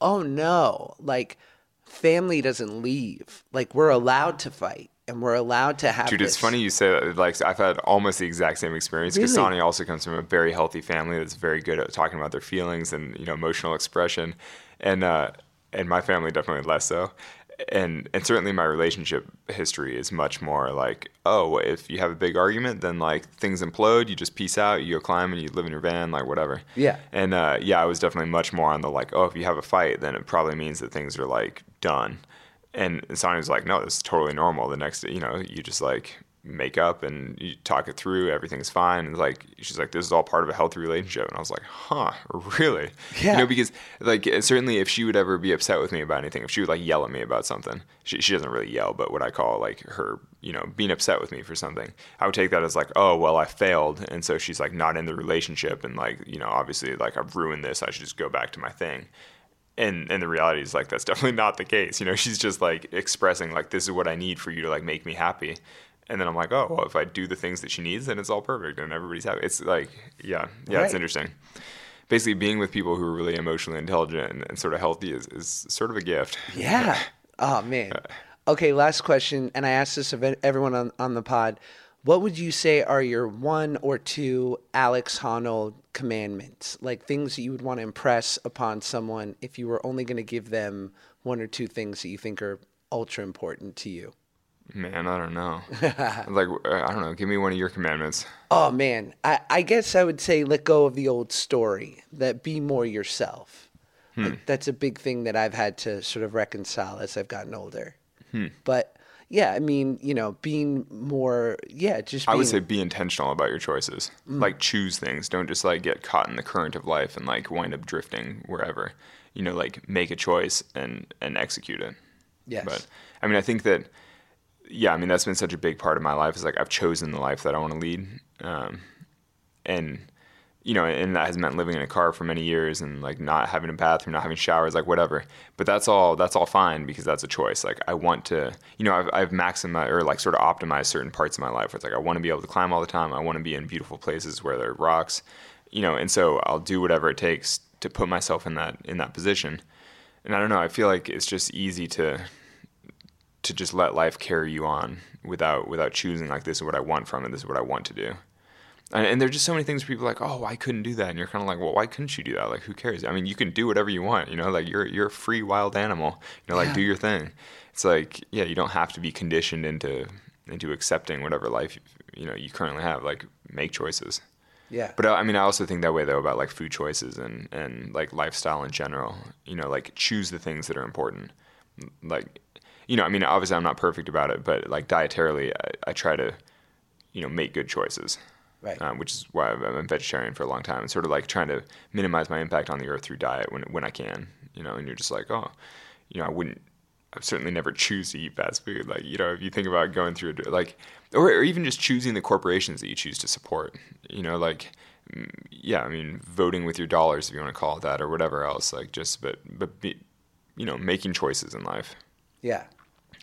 "Oh no, like family doesn't leave. Like we're allowed to fight and we're allowed to have." Dude, it's funny you say that. Like, I've had almost the exact same experience. Because Really? Sanni also comes from a very healthy family that's very good at talking about their feelings and you know emotional expression, and uh, and my family definitely less so. And and certainly my relationship history is much more like, oh, if you have a big argument, then like things implode. You just peace out. You go climb and you live in your van, like whatever. Yeah. And uh, yeah, I was definitely much more on the like, oh, if you have a fight, then it probably means that things are like done. And Sanni was like, no, this is totally normal. The next, you know, you just like make up and you talk it through. Everything's fine. And like she's like, this is all part of a healthy relationship. And I was like, huh, really? Yeah. You know, because like certainly if she would ever be upset with me about anything, if she would like yell at me about something, she she doesn't really yell, but what I call like her, you know, being upset with me for something, I would take that as like, oh well, I failed, and so she's like not in the relationship, and like you know, obviously like I've ruined this. I should just go back to my thing and and the reality is like that's definitely not the case you know she's just like expressing like this is what i need for you to like make me happy and then i'm like oh well if i do the things that she needs then it's all perfect and everybody's happy it's like yeah yeah Right. it's interesting basically being with people who are really emotionally intelligent and, and sort of healthy is, is sort of a gift Yeah. Oh man. Okay, last question, and I asked this of everyone on, on the pod. What would you say are your one or two Alex Honnold commandments? Like things that you would want to impress upon someone if you were only going to give them one or two things that you think are ultra important to you? Man i don't know like uh, i don't know give me one of your commandments Oh man, I, I guess I would say let go of the old story. That be more yourself. Like, that's a big thing that I've had to sort of reconcile as I've gotten older. But yeah, I mean, you know, being more, yeah, just. Being, I would say be intentional about your choices. Mm. Like choose things. Don't just like get caught in the current of life and like wind up drifting wherever. You know, like make a choice and and execute it. Yes. But I mean, I think that yeah, I mean that's been such a big part of my life. Is like I've chosen the life that I want to lead, um, and you know, and that has meant living in a car for many years and like not having a bathroom, not having showers, like whatever. But that's all that's all fine because that's a choice. Like I want to, you know, I've I've maximized or like sort of optimized certain parts of my life. Where it's like I want to be able to climb all the time. I want to be in beautiful places where there are rocks, you know, and so I'll do whatever it takes to put myself in that in that position. And I don't know, I feel like it's just easy to to just let life carry you on without without choosing like this is what I want from it. This is what I want to do. And, and there's just so many things where people are like, oh, I couldn't do that, and you're kind of like, well, why couldn't you do that? Like, who cares? I mean, you can do whatever you want. You know, like you're you're a free wild animal. You know, like Yeah. do your thing. It's like, yeah, you don't have to be conditioned into into accepting whatever life you know you currently have. Like, make choices. Yeah. But uh, I mean, I also think that way though about like food choices and and like lifestyle in general. You know, like choose the things that are important. Like, you know, I mean, obviously I'm not perfect about it, but like dietarily, I, I try to, you know, make good choices. Right. Um, which is why I've been vegetarian for a long time and sort of like trying to minimize my impact on the earth through diet when when I can. You know, and you're just like, oh, you know, I wouldn't. I certainly never choose to eat fast food. Like, you know, if you think about going through, a, like, or, or even just choosing the corporations that you choose to support. You know, like, mm, yeah, I mean, voting with your dollars, if you want to call it that, or whatever else. Like, just, but, but, be, you know, making choices in life. yeah.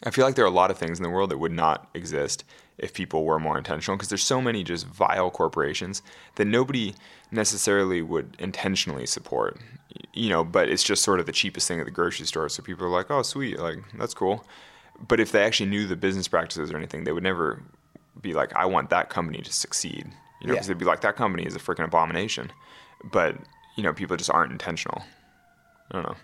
I feel like there are a lot of things in the world that would not exist if people were more intentional because there's so many just vile corporations that nobody necessarily would intentionally support. You know, but it's just sort of the cheapest thing at the grocery store. So people are like, "Oh, sweet, like that's cool." But if they actually knew the business practices or anything, they would never be like, "I want that company to succeed." You know, Yeah. because they'd be like, "That company is a freaking abomination." But you know, people just aren't intentional. I don't know.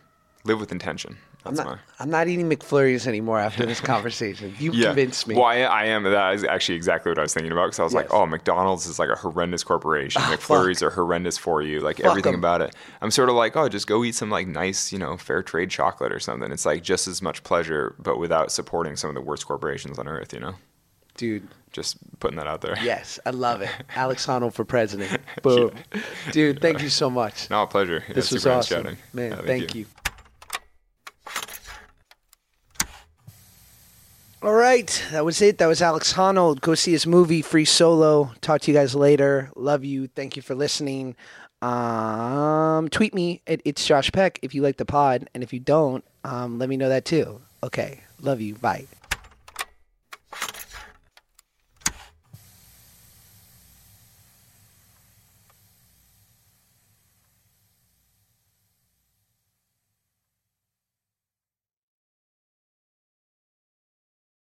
Live with intention. I'm not. my. I'm not eating McFlurries anymore after this conversation. You convinced me. Well, I, I am. That is actually exactly what I was thinking about because I was like, Yes. Ah, oh, McDonald's is like a horrendous corporation. McFlurries are horrendous for you. Like everything 'em. about it. I'm sort of like, oh, just go eat some like nice, you know, fair trade chocolate or something. It's like just as much pleasure, but without supporting some of the worst corporations on earth. You know, Dude. just putting that out there. Yes, I love it. Alex Honnold for president. Boom. Dude, thank you so much. No, a pleasure. Yeah, This was super nice awesome. chatting. Man, Yeah, thank, you. All right, that was it. That was Alex Honnold. Go see his movie Free Solo. Talk to you guys later. Love you. Thank you for listening. Um, tweet me at it's Josh Peck if you like the pod, and if you don't, um, let me know that too. Okay, love you. Bye.